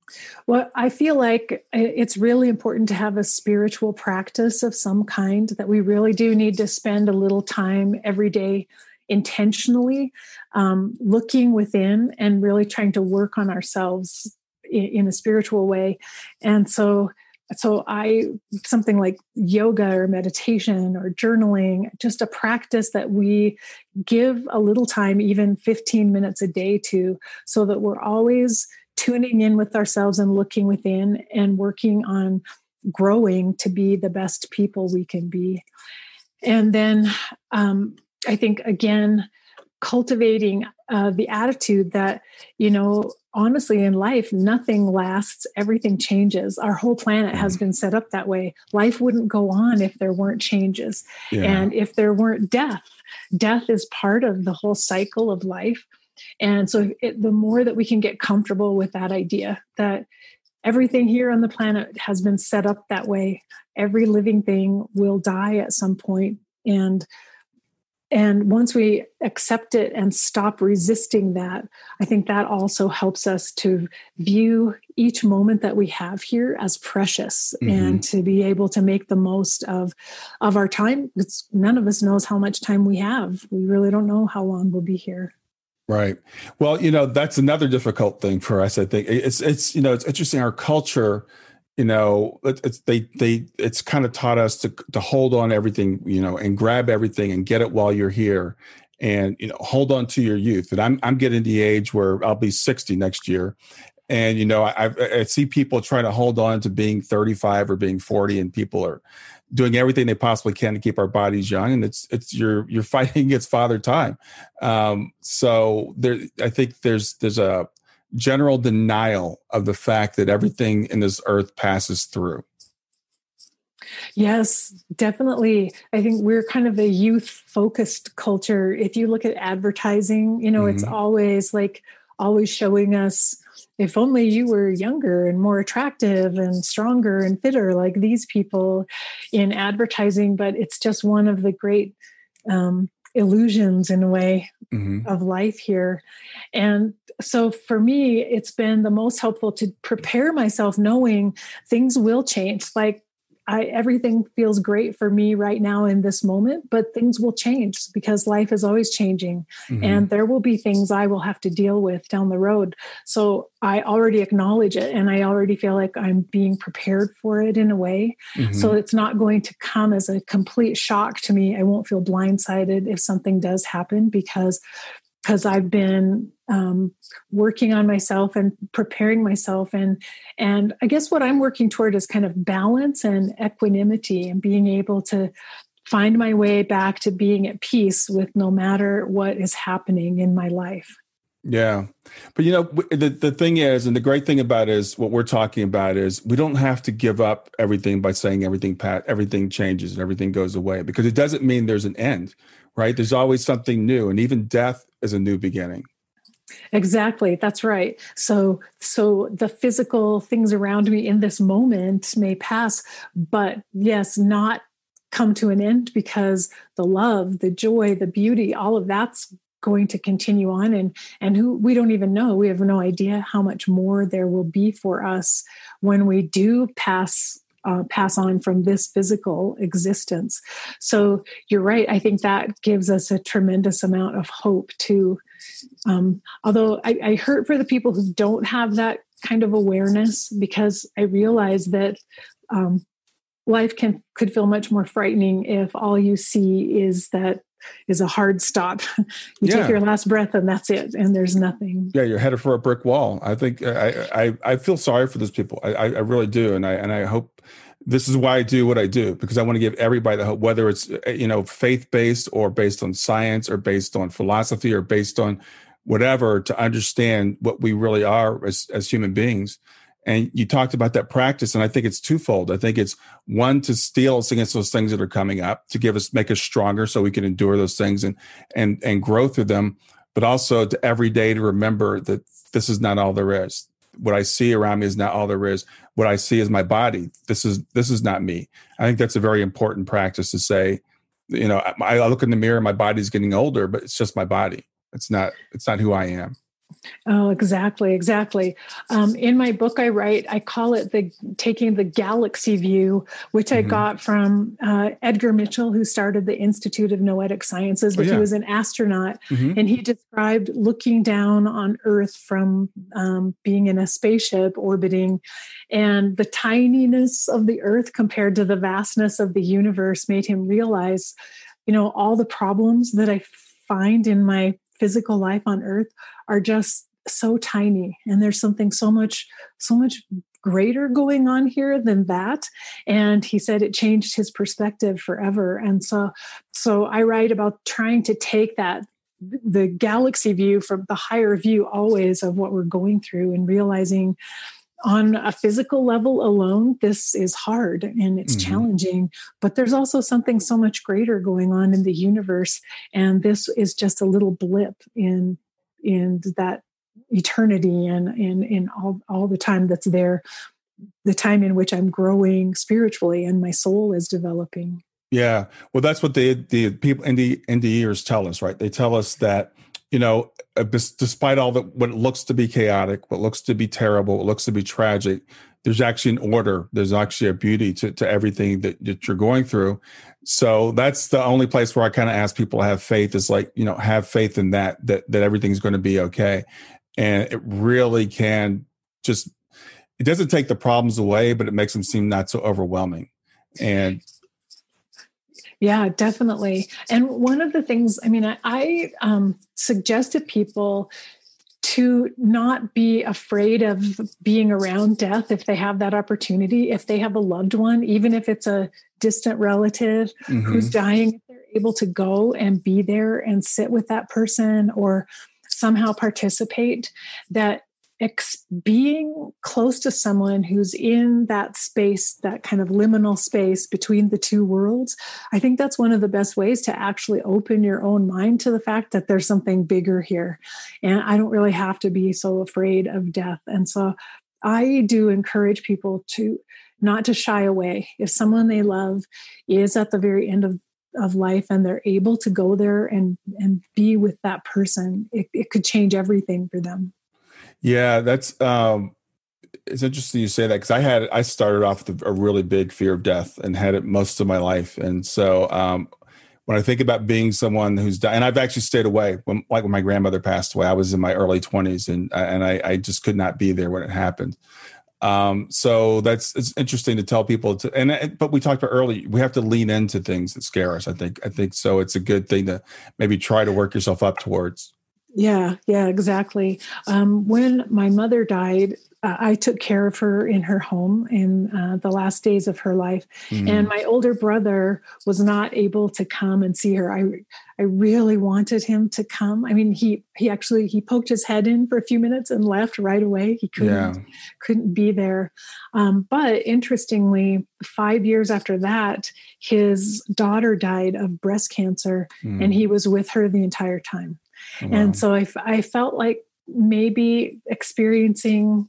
Well, I feel like it's really important to have a spiritual practice of some kind, that we really do need to spend a little time every day intentionally um, looking within and really trying to work on ourselves in, in a spiritual way. And so, so i something like yoga or meditation or journaling just a practice that we give a little time even 15 minutes a day to so that we're always tuning in with ourselves and looking within and working on growing to be the best people we can be. And then um, I think, again, cultivating uh, the attitude that, you know, honestly, in life, nothing lasts, everything changes. Our whole planet has been set up that way. Life wouldn't go on if there weren't changes yeah. and if there weren't death. Death is part of the whole cycle of life. And so, it, the more that we can get comfortable with that idea that everything here on the planet has been set up that way, every living thing will die at some point, and and once we accept it and stop resisting that i think that also helps us to view each moment that we have here as precious mm-hmm. and to be able to make the most of of our time it's, none of us knows how much time we have we really don't know how long we'll be here Right. Well, you know, that's another difficult thing for us. I think it's it's you know it's interesting. Our culture, you know, it's they they it's kind of taught us to to hold on everything, you know, and grab everything and get it while you're here, and you know, hold on to your youth. And I'm I'm getting the age where I'll be 60 next year, and you know, I I see people trying to hold on to being 35 or being 40, and people are doing everything they possibly can to keep our bodies young and it's it's you're you're fighting against father time um, so there i think there's there's a general denial of the fact that everything in this earth passes through Yes, definitely. I think we're kind of a youth focused culture. If you look at advertising, you know, mm-hmm. it's always like always showing us if only you were younger and more attractive and stronger and fitter like these people in advertising but it's just one of the great um, illusions in a way mm-hmm. of life here and so for me it's been the most helpful to prepare myself knowing things will change like I, everything feels great for me right now in this moment, but things will change because life is always changing. Mm-hmm. And there will be things I will have to deal with down the road. So I already acknowledge it and I already feel like I'm being prepared for it in a way. Mm-hmm. So it's not going to come as a complete shock to me. I won't feel blindsided if something does happen because because I've been um, working on myself and preparing myself and and I guess what I'm working toward is kind of balance and equanimity and being able to find my way back to being at peace with no matter what is happening in my life. Yeah. But you know, the, the thing is, and the great thing about is what we're talking about is we don't have to give up everything by saying everything pat everything changes and everything goes away because it doesn't mean there's an end, right? There's always something new. And even death is a new beginning. Exactly. That's right. So so the physical things around me in this moment may pass, but yes, not come to an end because the love, the joy, the beauty, all of that's going to continue on and and who we don't even know we have no idea how much more there will be for us when we do pass uh, pass on from this physical existence so you're right i think that gives us a tremendous amount of hope too um, although I, I hurt for the people who don't have that kind of awareness because i realize that um, life can could feel much more frightening if all you see is that is a hard stop. you yeah. take your last breath and that's it, and there's nothing. Yeah, you're headed for a brick wall. I think I I, I feel sorry for those people. I, I really do, and I and I hope this is why I do what I do because I want to give everybody the hope, whether it's uh, you know faith based or based on science or based on philosophy or based on whatever, to understand what we really are as as human beings and you talked about that practice, and I think it's twofold. I think it's one to steel us against those things that are coming up, to give us, make us stronger, so we can endure those things and and and grow through them. But also to every day to remember that this is not all there is. What I see around me is not all there is. What I see is my body. This is this is not me. I think that's a very important practice to say. You know, I, I look in the mirror, my body's getting older, but it's just my body. It's not. It's not who I am. Oh, exactly, exactly. Um, in my book, I write, I call it the taking the galaxy view, which mm-hmm. I got from uh, Edgar Mitchell, who started the Institute of Noetic Sciences, but oh, yeah. he was an astronaut, mm-hmm. and he described looking down on Earth from um, being in a spaceship orbiting, and the tininess of the Earth compared to the vastness of the universe made him realize, you know, all the problems that I find in my physical life on earth are just so tiny. And there's something so much so much greater going on here than that. And he said it changed his perspective forever. And so so i write about trying to take that the galaxy view from the higher view always of what we're going through and realizing on a physical level alone, this is hard and it's mm-hmm. challenging, but there's also something so much greater going on in the universe. And this is just a little blip in in that eternity and in in all, all the time that's there, the time in which I'm growing spiritually and my soul is developing. Yeah. Well, that's what the the people in the NDEers tell us, right? They tell us that you know, uh, despite all that, what looks to be chaotic, what looks to be terrible, what looks to be tragic, there's actually an order. There's actually a beauty to, to everything that, that you're going through. So that's the only place where I kind of ask people to have faith is like, you know, have faith in that, that, that everything's going to be okay. And it really can just, it doesn't take the problems away, but it makes them seem not so overwhelming. And yeah, definitely. And one of the things, I mean, I, I um, suggest to people to not be afraid of being around death if they have that opportunity, if they have a loved one, even if it's a distant relative mm-hmm. who's dying, if they're able to go and be there and sit with that person or somehow participate, that ex- being close to someone who's in that space, that kind of liminal space between the two worlds, I think that's one of the best ways to actually open your own mind to the fact that there's something bigger here. And I don't really have to be so afraid of death. And so I do encourage people to not to shy away. If someone they love is at the very end of of life and they're able to go there and and be with that person it, it could change everything for them yeah, that's um it's interesting you say that because I had I started off with a really big fear of death and had it most of my life, and so um, when I think about being someone who's died, and I've actually stayed away when like when my grandmother passed away, I was in my early twenties, and and I, I just could not be there when it happened. Um, so that's it's interesting to tell people to, and but we talked about early, we have to lean into things that scare us. I think I think so. It's a good thing to maybe try to work yourself up towards. Yeah, yeah, exactly. Um, when my mother died, uh, I took care of her in her home in uh, the last days of her life, mm. and my older brother was not able to come and see her. I, I really wanted him to come. I mean, he he actually he poked his head in for a few minutes and left right away. He couldn't yeah. couldn't be there. Um, but interestingly, five years after that, his daughter died of breast cancer, mm. and he was with her the entire time. Wow. And so I, I felt like maybe experiencing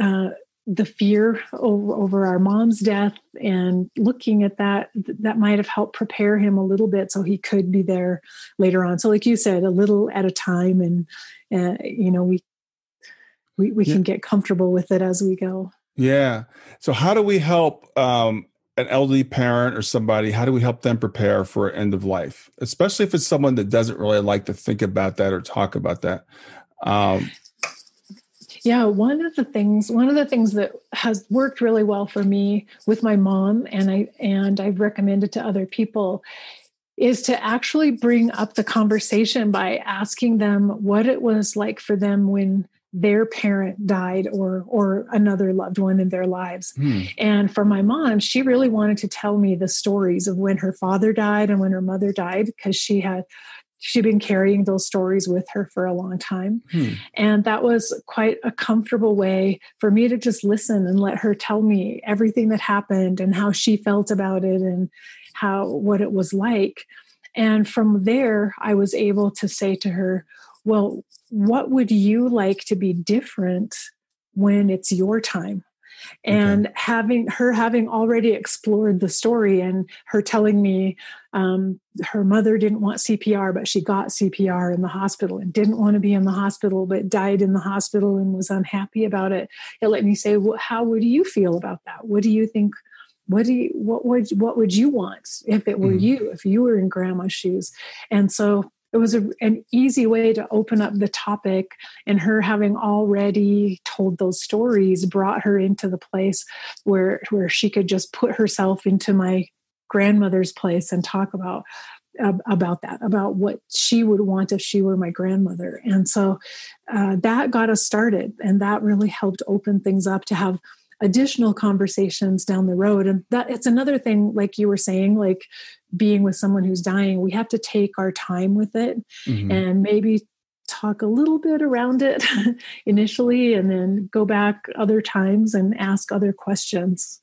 uh, the fear over, over, our mom's death and looking at that that might have helped prepare him a little bit so he could be there later on so like you said a little at a time and uh, you know we we, we yeah. can get comfortable with it as we go yeah so how do we help um an elderly parent or somebody how do we help them prepare for end of life? Especially if it's someone that doesn't really like to think about that or talk about that. Um yeah, one of the things one of the things that has worked really well for me with my mom and I and I've recommended to other people is to actually bring up the conversation by asking them what it was like for them when their parent died or or another loved one in their lives. Hmm. And for my mom, she really wanted to tell me the stories of when her father died and when her mother died because she had she'd been carrying those stories with her for a long time. Hmm. And that was quite a comfortable way for me to just listen and let her tell me everything that happened and how she felt about it and how what it was like. And from there, I was able to say to her, Well, what would you like to be different when it's your time? and okay. having her having already explored the story and her telling me um, her mother didn't want cpr but she got cpr in the hospital and didn't want to be in the hospital but died in the hospital and was unhappy about it it let me say well, how would you feel about that what do you think what do you what would what would you want if it were mm. you if you were in grandma's shoes and so it was a, an easy way to open up the topic and her having already told those stories brought her into the place where where she could just put herself into my grandmother's place and talk about about that about what she would want if she were my grandmother. And so uh, that got us started and that really helped open things up to have additional conversations down the road and that it's another thing like you were saying like being with someone who's dying we have to take our time with it mm-hmm. and maybe talk a little bit around it initially and then go back other times and ask other questions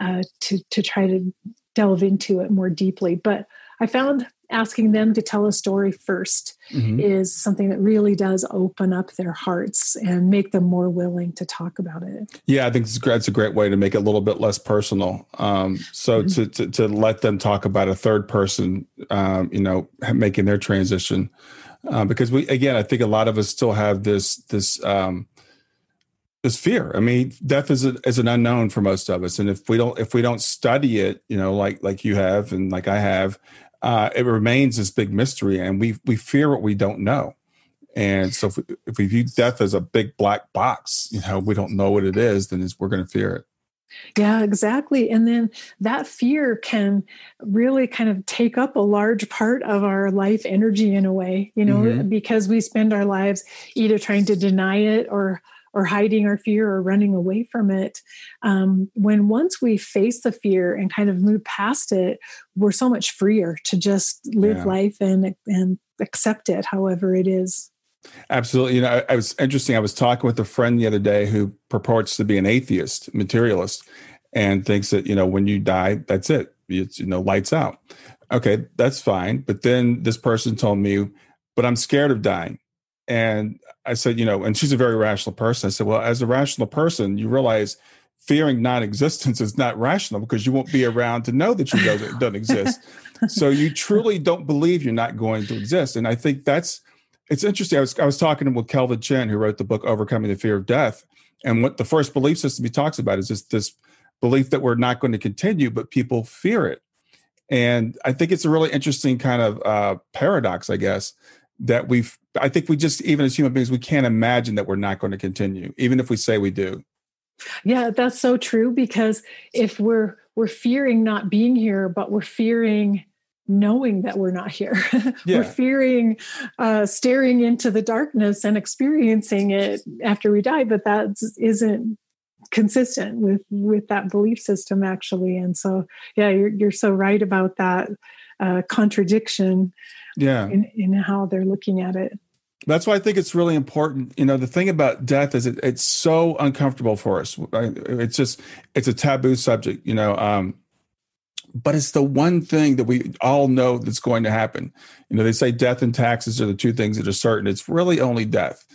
uh, to to try to delve into it more deeply but i found asking them to tell a story 1st mm-hmm. is something that really does open up their hearts and make them more willing to talk about it. Yeah, I think that's a great way to make it a little bit less personal. Um, so mm-hmm. to, to, to let them talk about a third person, um, you know, making their transition, uh, because we again, I think a lot of us still have this this. Um, this fear. I mean, death is a, is an unknown for most of us, and if we don't if we don't study it, you know, like like you have and like I have, uh, it remains this big mystery, and we we fear what we don't know. And so, if we, if we view death as a big black box, you know, we don't know what it is, then we're going to fear it. Yeah, exactly. And then that fear can really kind of take up a large part of our life energy in a way, you know, mm-hmm. because we spend our lives either trying to deny it or or hiding our fear or running away from it. Um, when once we face the fear and kind of move past it, we're so much freer to just live yeah. life and and accept it however it is. Absolutely. You know, I, I, was interesting. I was talking with a friend the other day who purports to be an atheist, materialist, and thinks that, you know, when you die, that's it. It's, you know, lights out. Okay, that's fine. But then this person told me, but I'm scared of dying. And I said, you know, and she's a very rational person. I said, well, as a rational person, you realize fearing non-existence is not rational because you won't be around to know that you don't, don't exist. so you truly don't believe you're not going to exist. And I think that's it's interesting. I was I was talking with Kelvin Chen, who wrote the book Overcoming the Fear of Death. And what the first belief system he talks about is just this belief that we're not going to continue, but people fear it. And I think it's a really interesting kind of uh, paradox, I guess, that we've i think we just even as human beings we can't imagine that we're not going to continue even if we say we do. Yeah that's so true because if we're we're fearing not being here but we're fearing knowing that we're not here. Yeah. we're fearing uh, staring into the darkness and experiencing it after we die but that isn't consistent with with that belief system actually. And so yeah you're, you're so right about that uh, contradiction yeah in, in how they're looking at it that's why I think it's really important. You know, the thing about death is it, it's so uncomfortable for us. It's just it's a taboo subject. You know, um, but it's the one thing that we all know that's going to happen. You know, they say death and taxes are the two things that are certain. It's really only death,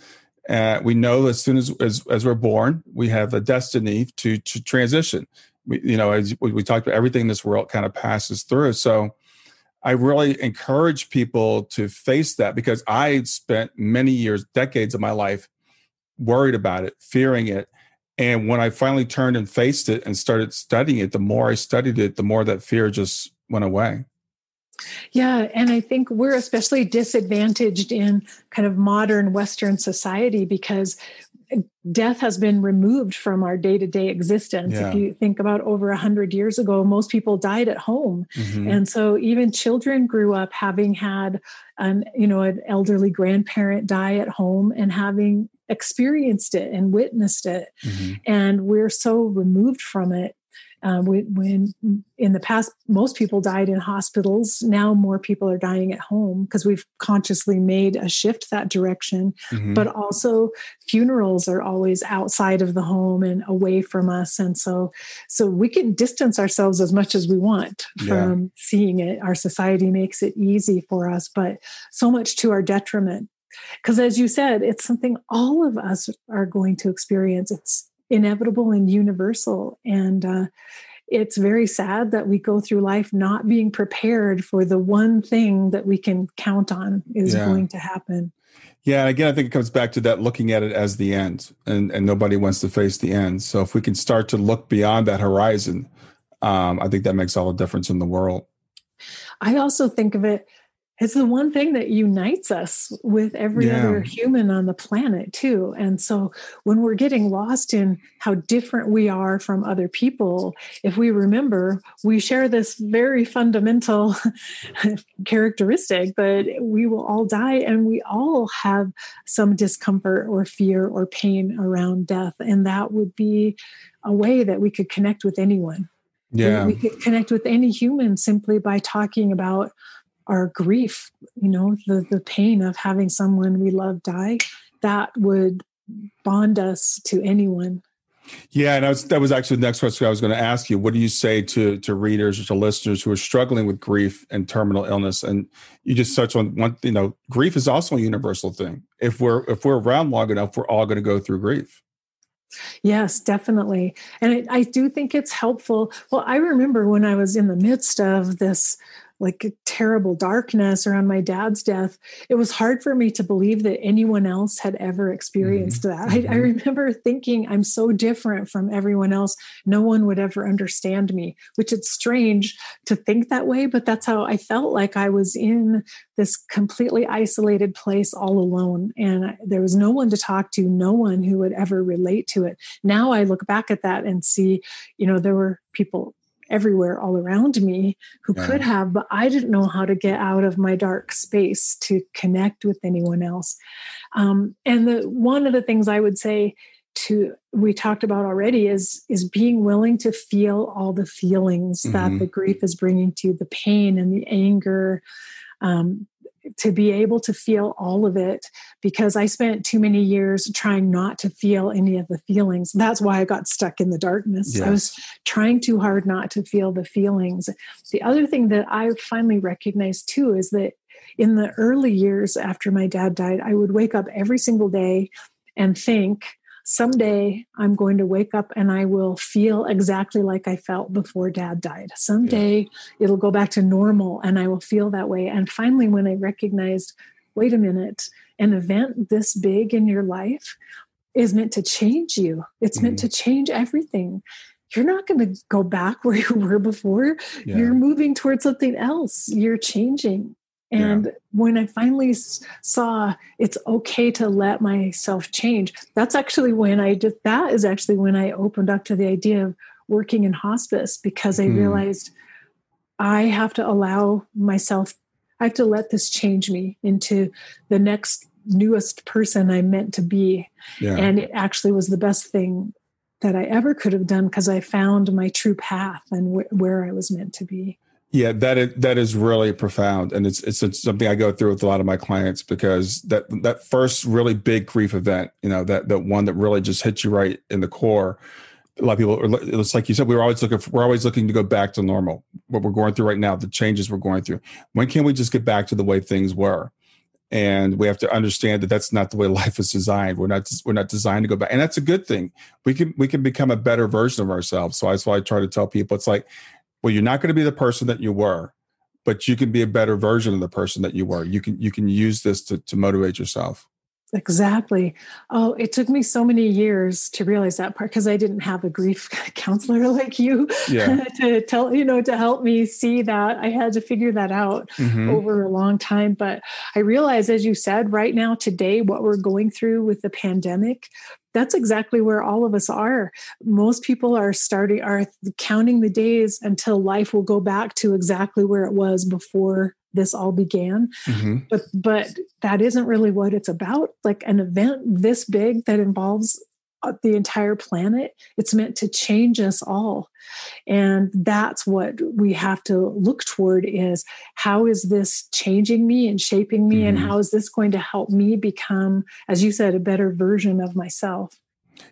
Uh, we know as soon as, as as we're born, we have a destiny to to transition. We, you know, as we talked about, everything in this world kind of passes through. So, I really encourage people to face that because I spent many years, decades of my life worried about it, fearing it. And when I finally turned and faced it and started studying it, the more I studied it, the more that fear just went away. Yeah, and I think we're especially disadvantaged in kind of modern Western society because death has been removed from our day-to-day existence yeah. if you think about over a hundred years ago most people died at home mm-hmm. and so even children grew up having had an you know an elderly grandparent die at home and having experienced it and witnessed it mm-hmm. and we're so removed from it uh, when, when, in the past most people died in hospitals. Now more people are dying at home because we've consciously made a shift that direction. Mm-hmm. but also funerals are always outside of the home and away from us. And so so we can distance ourselves as much as we want from yeah. seeing it. Our society makes it easy for us but so much to our detriment. Because as you said it's something all of us are going to experience. It's inevitable and universal. And uh, it's very sad that we go through life not being prepared for the one thing that we can count on is yeah. going to happen. Yeah, and again, I think it comes back to that looking at it as the end, and, and nobody wants to face the end. So if we can start to look beyond that horizon, um, I think that makes all the difference in the world. I also think of it it's the one thing that unites us with every yeah. other human on the planet too. And so when we're getting lost in how different we are from other people if we remember we share this very fundamental characteristic that we will all die and we all have some discomfort or fear or pain around death. And that would be a way that we could connect with anyone. Yeah. we could connect with any human simply by talking about our grief, you know, the, the pain of having someone we love die, that would bond us to anyone. Yeah, and was, that was actually the next question I was going to ask you. What do you say to to readers or to listeners who are struggling with grief and terminal illness? And you just touched on one. You know, grief is also a universal thing. If we're if we're around long enough, we're all going to go through grief. Yes, definitely. And I, I do think it's helpful. Well, I remember when I was in the midst of this like terrible darkness around my dad's death, it was hard for me to believe that anyone else had ever experienced mm-hmm. that. I, I, mm-hmm. remember thinking, I'm so different from everyone else. No one would ever understand me, which it's strange to think that way, but that's how I felt like I was in this completely isolated place all alone. And I, there was no one to talk to, no one who would ever relate to it. Now I look back at that and see, you know, there were people everywhere all around me who yeah. could have, but I didn't know how to get out of my dark space to connect with anyone else. Um, and the one of the things I would say to we talked about already is is being willing to feel all the feelings mm-hmm. that the grief is bringing to you, the pain and the anger, um, to be able to feel all of it because I spent too many years trying not to feel any of the feelings. That's why I got stuck in the darkness. Yes. I was trying too hard not to feel the feelings. The other thing that I finally recognized too is that in the early years after my dad died, I would wake up every single day and think, someday I'm going to wake up and I will feel exactly like I felt before dad died. Someday yeah. it'll go back to normal and I will feel that way. And finally, when I recognized, wait a minute, an event this big in your life is meant to change you, it's mm-hmm. meant to change everything. You're not going to go back where you were before. Yeah. You're moving towards something else. You're changing. And yeah. when I finally saw it's okay to let myself change, that's actually when I did that is actually when I opened up to the idea of working in hospice because I mm. realized I have to allow myself, I have to let this change me into the next newest person I'm meant to be. Yeah. And it actually was the best thing that I ever could have done because I found my true path and wh- where I was meant to be. Yeah, that is that is really profound, and it's, it's something I go through with a lot of my clients because that that first really big grief event, you know, that that one that really just hits you right in the core. A lot of people, it's like you said, we're always looking. For, we're always looking to go back to normal. What we're going through right now, the changes we're going through. When can we just get back to the way things were? and we have to understand that that's not the way life is designed we're not we're not designed to go back and that's a good thing we can we can become a better version of ourselves so that's why i try to tell people it's like well you're not going to be the person that you were but you can be a better version of the person that you were. You can you can use this to, to motivate yourself Exactly. Oh, it took me so many years to realize that part because I didn't have a grief counselor like you yeah. to tell, you know, to help me see that. I had to figure that out mm-hmm. over a long time. But I realize, as you said, right now, today, what we're going through with the pandemic, that's exactly where all of us are. Most people are starting, are counting the days until life will go back to exactly where it was before this all began mm-hmm. but but that isn't really what it's about like an event this big that involves uh, the entire planet it's meant to change us all and that's what we have to look toward is how is this changing me and shaping me mm-hmm. and how is this going to help me become as you said a better version of myself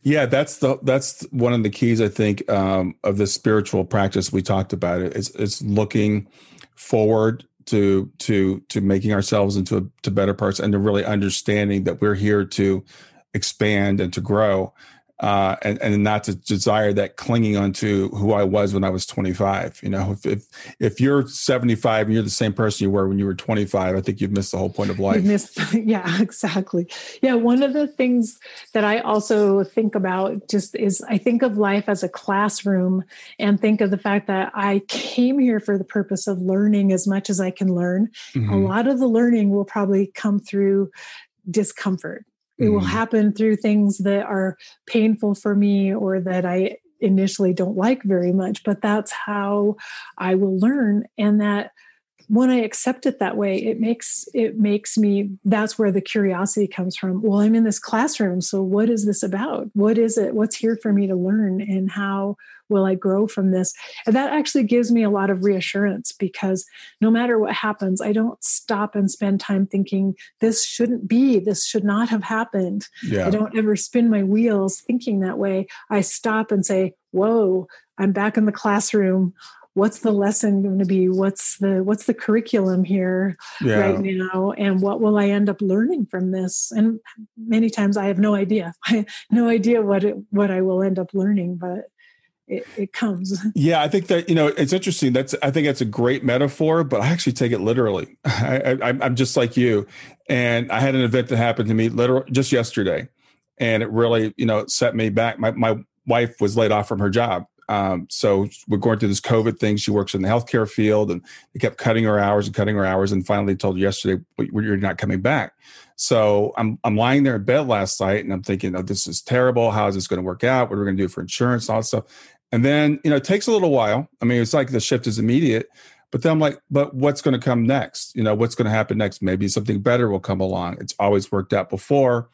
yeah, that's the that's one of the keys I think um, of the spiritual practice we talked about. It is it's looking forward to to to making ourselves into a, to better parts and to really understanding that we're here to expand and to grow uh, and and not to desire that clinging onto who I was when I was 25. You know, if if, if you're 75 and you're the same person you were when you were 25, I think you've missed the whole point of life. Missed, yeah, exactly. Yeah, one of the things that I also think about just is I think of life as a classroom and think of the fact that I came here for the purpose of learning as much as I can learn. Mm-hmm. A lot of the learning will probably come through discomfort it will mm-hmm. happen through things that are painful for me or that I initially don't like very much, but that's how I will learn. And that when I accept it that way, it makes it makes me that's where the curiosity comes from. Well, I'm in this classroom, so what is this about? What is it? What's here for me to learn and how will I grow from this? And that actually gives me a lot of reassurance because no matter what happens, I don't stop and spend time thinking this shouldn't be, this should not have happened. Yeah. I don't ever spin my wheels thinking that way. I stop and say, "Whoa, I'm back in the classroom." What's the lesson going to be? What's the what's the curriculum here yeah. right now? And what will i end up learning from this? And many times i have no idea. I have no idea what it, what i will end up learning but it, it comes. Yeah i think that you know it's interesting. That's i think that's a great metaphor but i actually take it literally. I, I, i'm just like you. And i had an event that happened to me literally just yesterday. And it really you know set me back. My, my wife was laid off from her job um, so we're going through this COVID thing. She works in the healthcare field, and they kept cutting her hours and cutting her hours, and finally told her yesterday, "You're not coming back." So I'm I'm lying there in bed last night, and I'm thinking, "Oh, this is terrible. How is this going to work out? What are we going to do for insurance? All that stuff." And then you know, it takes a little while. I mean, it's like the shift is immediate, but then I'm like, "But what's going to come next? You know, what's going to happen next? Maybe something better will come along. It's always worked out before."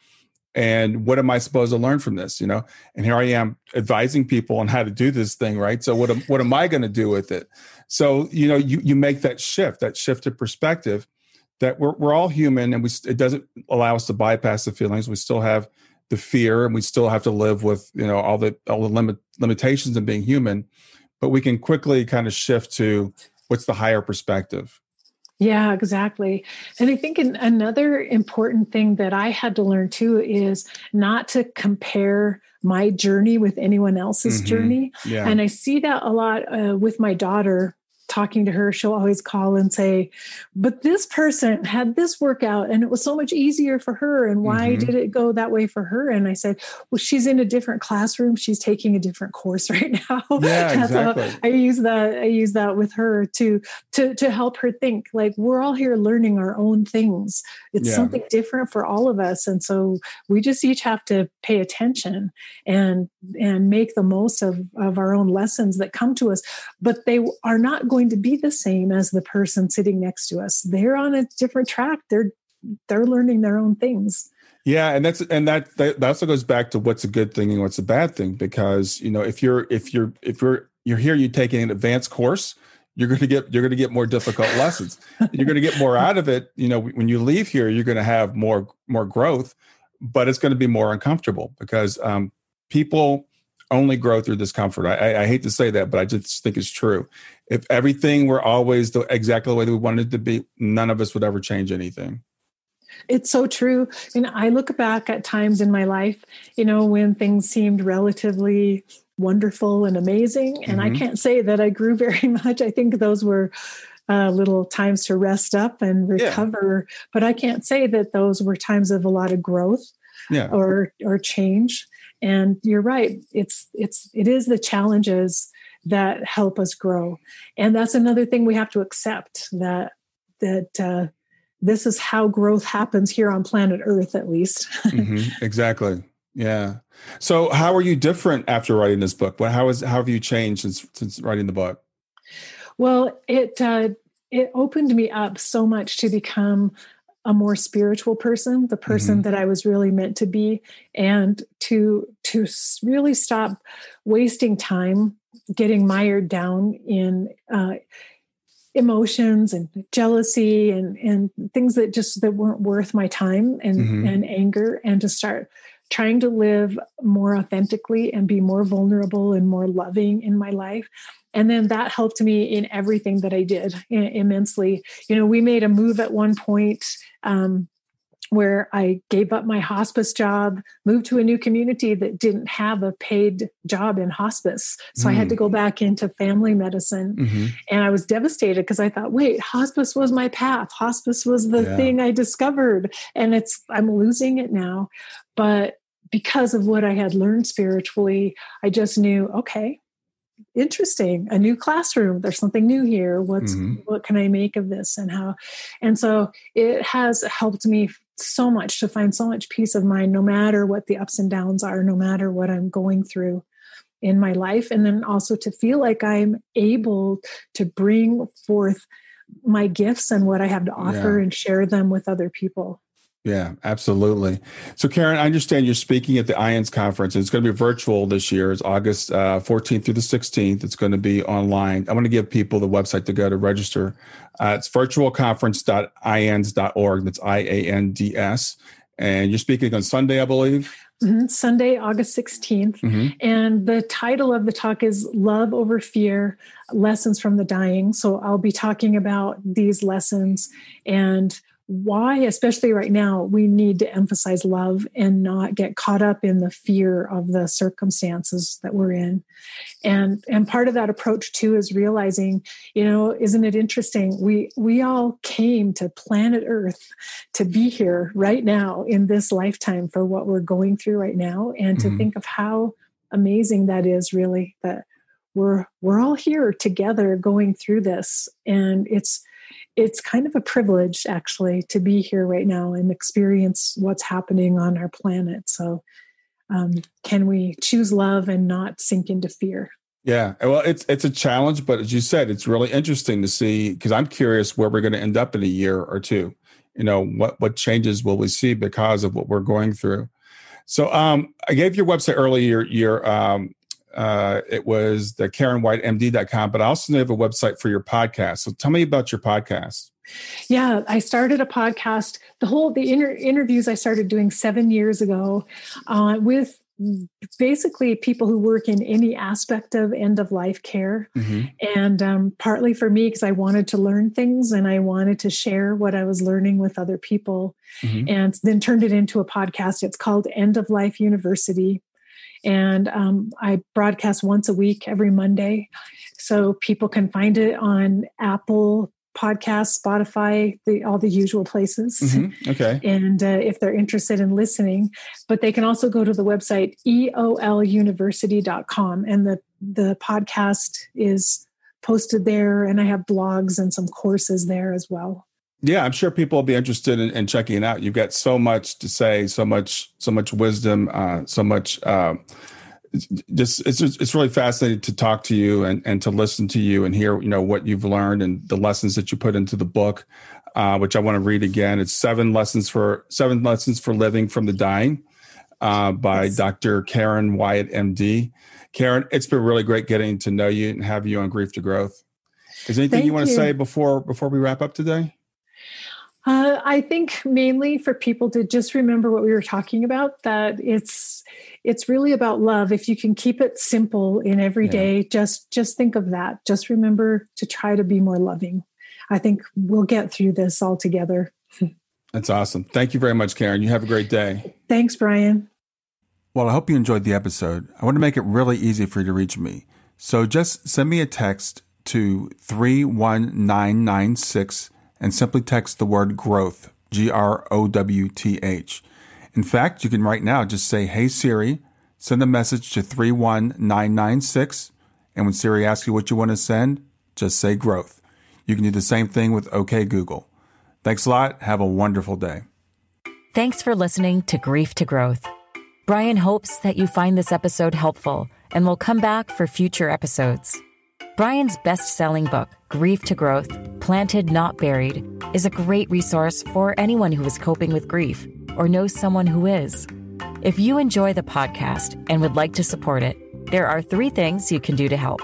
And what am i supposed to learn from this you know? And here i am advising people on how to do this thing right? So what am, what am i going to do with it? So you know you you make that shift that shift of perspective that we're, we're all human and we it doesn't allow us to bypass the feelings. We still have the fear and we still have to live with you know all the all the limit limitations of being human but we can quickly kind of shift to what's the higher perspective yeah, exactly. And I think another important thing that I had to learn too is not to compare my journey with anyone else's mm-hmm. journey. Yeah. And I see that a lot uh, with my daughter talking to her, she'll always call and say, But this person had this workout and it was so much easier for her. And why mm-hmm. did it go that way for her? And I said, Well, she's in a different classroom. She's taking a different course right now. Yeah, exactly. I use that, I use that with her to to to help her think like we're all here learning our own things. It's yeah. something different for all of us. And so we just each have to pay attention and and make the most of, of our own lessons that come to us. But they are not going going to be the same as the person sitting next to us. They're on a different track. They're they're learning their own things. Yeah, and that's and that that also goes back to what's a good thing and what's a bad thing because you know if you're if you're if you're you're here you taking an advanced course you're going to get you're going to get more difficult lessons you're going to get more out of it you know when you leave here you're going to have more more growth but it's going to be more uncomfortable because um, people only grow through discomfort. I, I, hate to say that, but I just think it's true. If everything were always the exactly the way that we wanted it to be, none of us would ever change anything. It's so true. And I look back at times in my life, you know, when things seemed relatively wonderful and amazing. And mm-hmm. I can't say that I grew very much. I think those were uh, little times to rest up and recover. Yeah. But I can't say that those were times of a lot of growth yeah. or or change. And you're right. It's it's it is the challenges that help us grow. And that's another thing we have to accept that that uh, this is how growth happens here on planet Earth, at least. mm-hmm. Exactly. Yeah. So, how are you different after writing this book? What how is how have you changed since since writing the book? Well, it uh, it opened me up so much to become a more spiritual person the person mm-hmm. that i was really meant to be and to to really stop wasting time getting mired down in uh, emotions and jealousy and and things that just that weren't worth my time and mm-hmm. and anger and to start trying to live more authentically and be more vulnerable and more loving in my life and then that helped me in everything that i did immensely you know we made a move at one point um, where I gave up my hospice job, moved to a new community that didn't have a paid job in hospice. So mm. I had to go mm. back into family medicine. Mm-hmm. And I was devastated because I thought, wait, hospice was my path. Hospice was the yeah. thing I discovered. And it's, I'm losing it now. But because of what I had learned spiritually, I just knew, okay, interesting a new classroom there's something new here what's mm-hmm. what can i make of this and how and so it has helped me so much to find so much peace of mind no matter what the ups and downs are no matter what i'm going through in my life and then also to feel like i'm able to bring forth my gifts and what i have to offer yeah. and share them with other people yeah, absolutely. So, Karen, I understand you're speaking at the IANDS conference. It's going to be virtual this year. It's August uh, 14th through the 16th. It's going to be online. I want to give people the website to go to register. Uh, it's virtualconference.iands.org. That's I A N D S. And you're speaking on Sunday, I believe. Mm-hmm. Sunday, August 16th. Mm-hmm. And the title of the talk is Love Over Fear Lessons from the Dying. So I'll be talking about these lessons and why, especially right now, we need to emphasize love and not get caught up in the fear of the circumstances that we're in. And and part of that approach too is realizing, you know, isn't it interesting? We we all came to planet Earth to be here right now in this lifetime for what we're going through right now, and to mm-hmm. think of how amazing that is really that we're we're all here together going through this and it's it's kind of a privilege actually to be here right now and experience what's happening on our planet. So, um, can we choose love and not sink into fear? Yeah, well, it's it's a challenge, but as you said, it's really interesting to see because I'm curious where we're going to end up in a year or two. You know, what what changes will we see because of what we're going through? So, um, I gave your website earlier. Your um, uh, it was the KarenWyattMD.com, but I also have a website for your podcast. So tell me about your podcast. Yeah, I started a podcast. The whole the inter- interviews I started doing seven years ago uh, with basically people who work in any aspect of end of life care mm-hmm. and um, partly for me because i wanted to learn things and i wanted to share what i was learning with other people mm-hmm. and then turned it into a podcast it's called end of life university and um, I broadcast once a week every Monday. So people can find it on Apple Podcasts, Spotify, the, all the usual places. Mm-hmm. Okay. And uh, if they're interested in listening, but they can also go to the website eoluniversity.com and the, the podcast is posted there. And I have blogs and some courses there as well yeah i'm sure people will be interested in, in, checking it out. You've got so much to say so much so much wisdom uh, so much uh, just it's it's really fascinating to talk to you and and to listen to you and hear you know what you've learned and the lessons that you put into the book uh, which i want to read again. It's seven lessons for seven lessons for living from the dying uh, by yes. dr karen wyatt md karen it's been really great getting to know you and have you on grief to growth. Is anything Thank you. want to say before before we wrap up today uh, I think mainly for people to just remember what we were talking about that it's it's really about love. If you can keep it simple in every yeah. day, just just think of that. Just remember to try to be more loving. I think we'll get through this all together. That's awesome. Thank you very much, Karen. You have a great day. Thanks, Brian. Well, I hope you enjoyed the episode. I want to make it really easy for you to reach me. So just send me a text to 31996 and simply text the word growth, G R O W T H. In fact, you can right now just say, Hey Siri, send a message to 31996. And when Siri asks you what you want to send, just say growth. You can do the same thing with OK Google. Thanks a lot. Have a wonderful day. Thanks for listening to Grief to Growth. Brian hopes that you find this episode helpful and will come back for future episodes. Brian's best selling book, Grief to Growth Planted Not Buried, is a great resource for anyone who is coping with grief or knows someone who is. If you enjoy the podcast and would like to support it, there are three things you can do to help.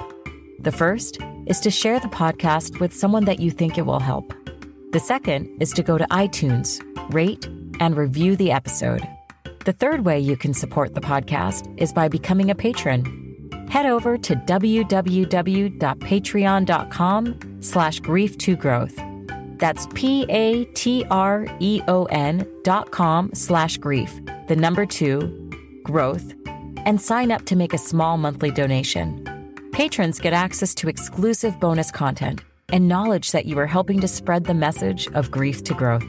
The first is to share the podcast with someone that you think it will help. The second is to go to iTunes, rate, and review the episode. The third way you can support the podcast is by becoming a patron. Head over to www.patreon.com slash grief to growth. That's P-A-T-R-E-O-N dot com slash grief, the number two, growth, and sign up to make a small monthly donation. Patrons get access to exclusive bonus content and knowledge that you are helping to spread the message of grief to growth.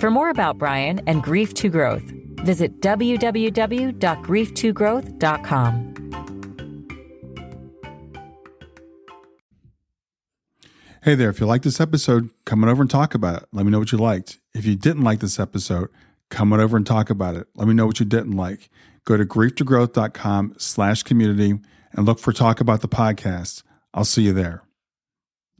For more about Brian and Grief to Growth, visit www.grieftogrowth.com. Hey there, if you liked this episode, come on over and talk about it. Let me know what you liked. If you didn't like this episode, come on over and talk about it. Let me know what you didn't like. Go to grieftogrowth.com slash community and look for Talk About the Podcast. I'll see you there.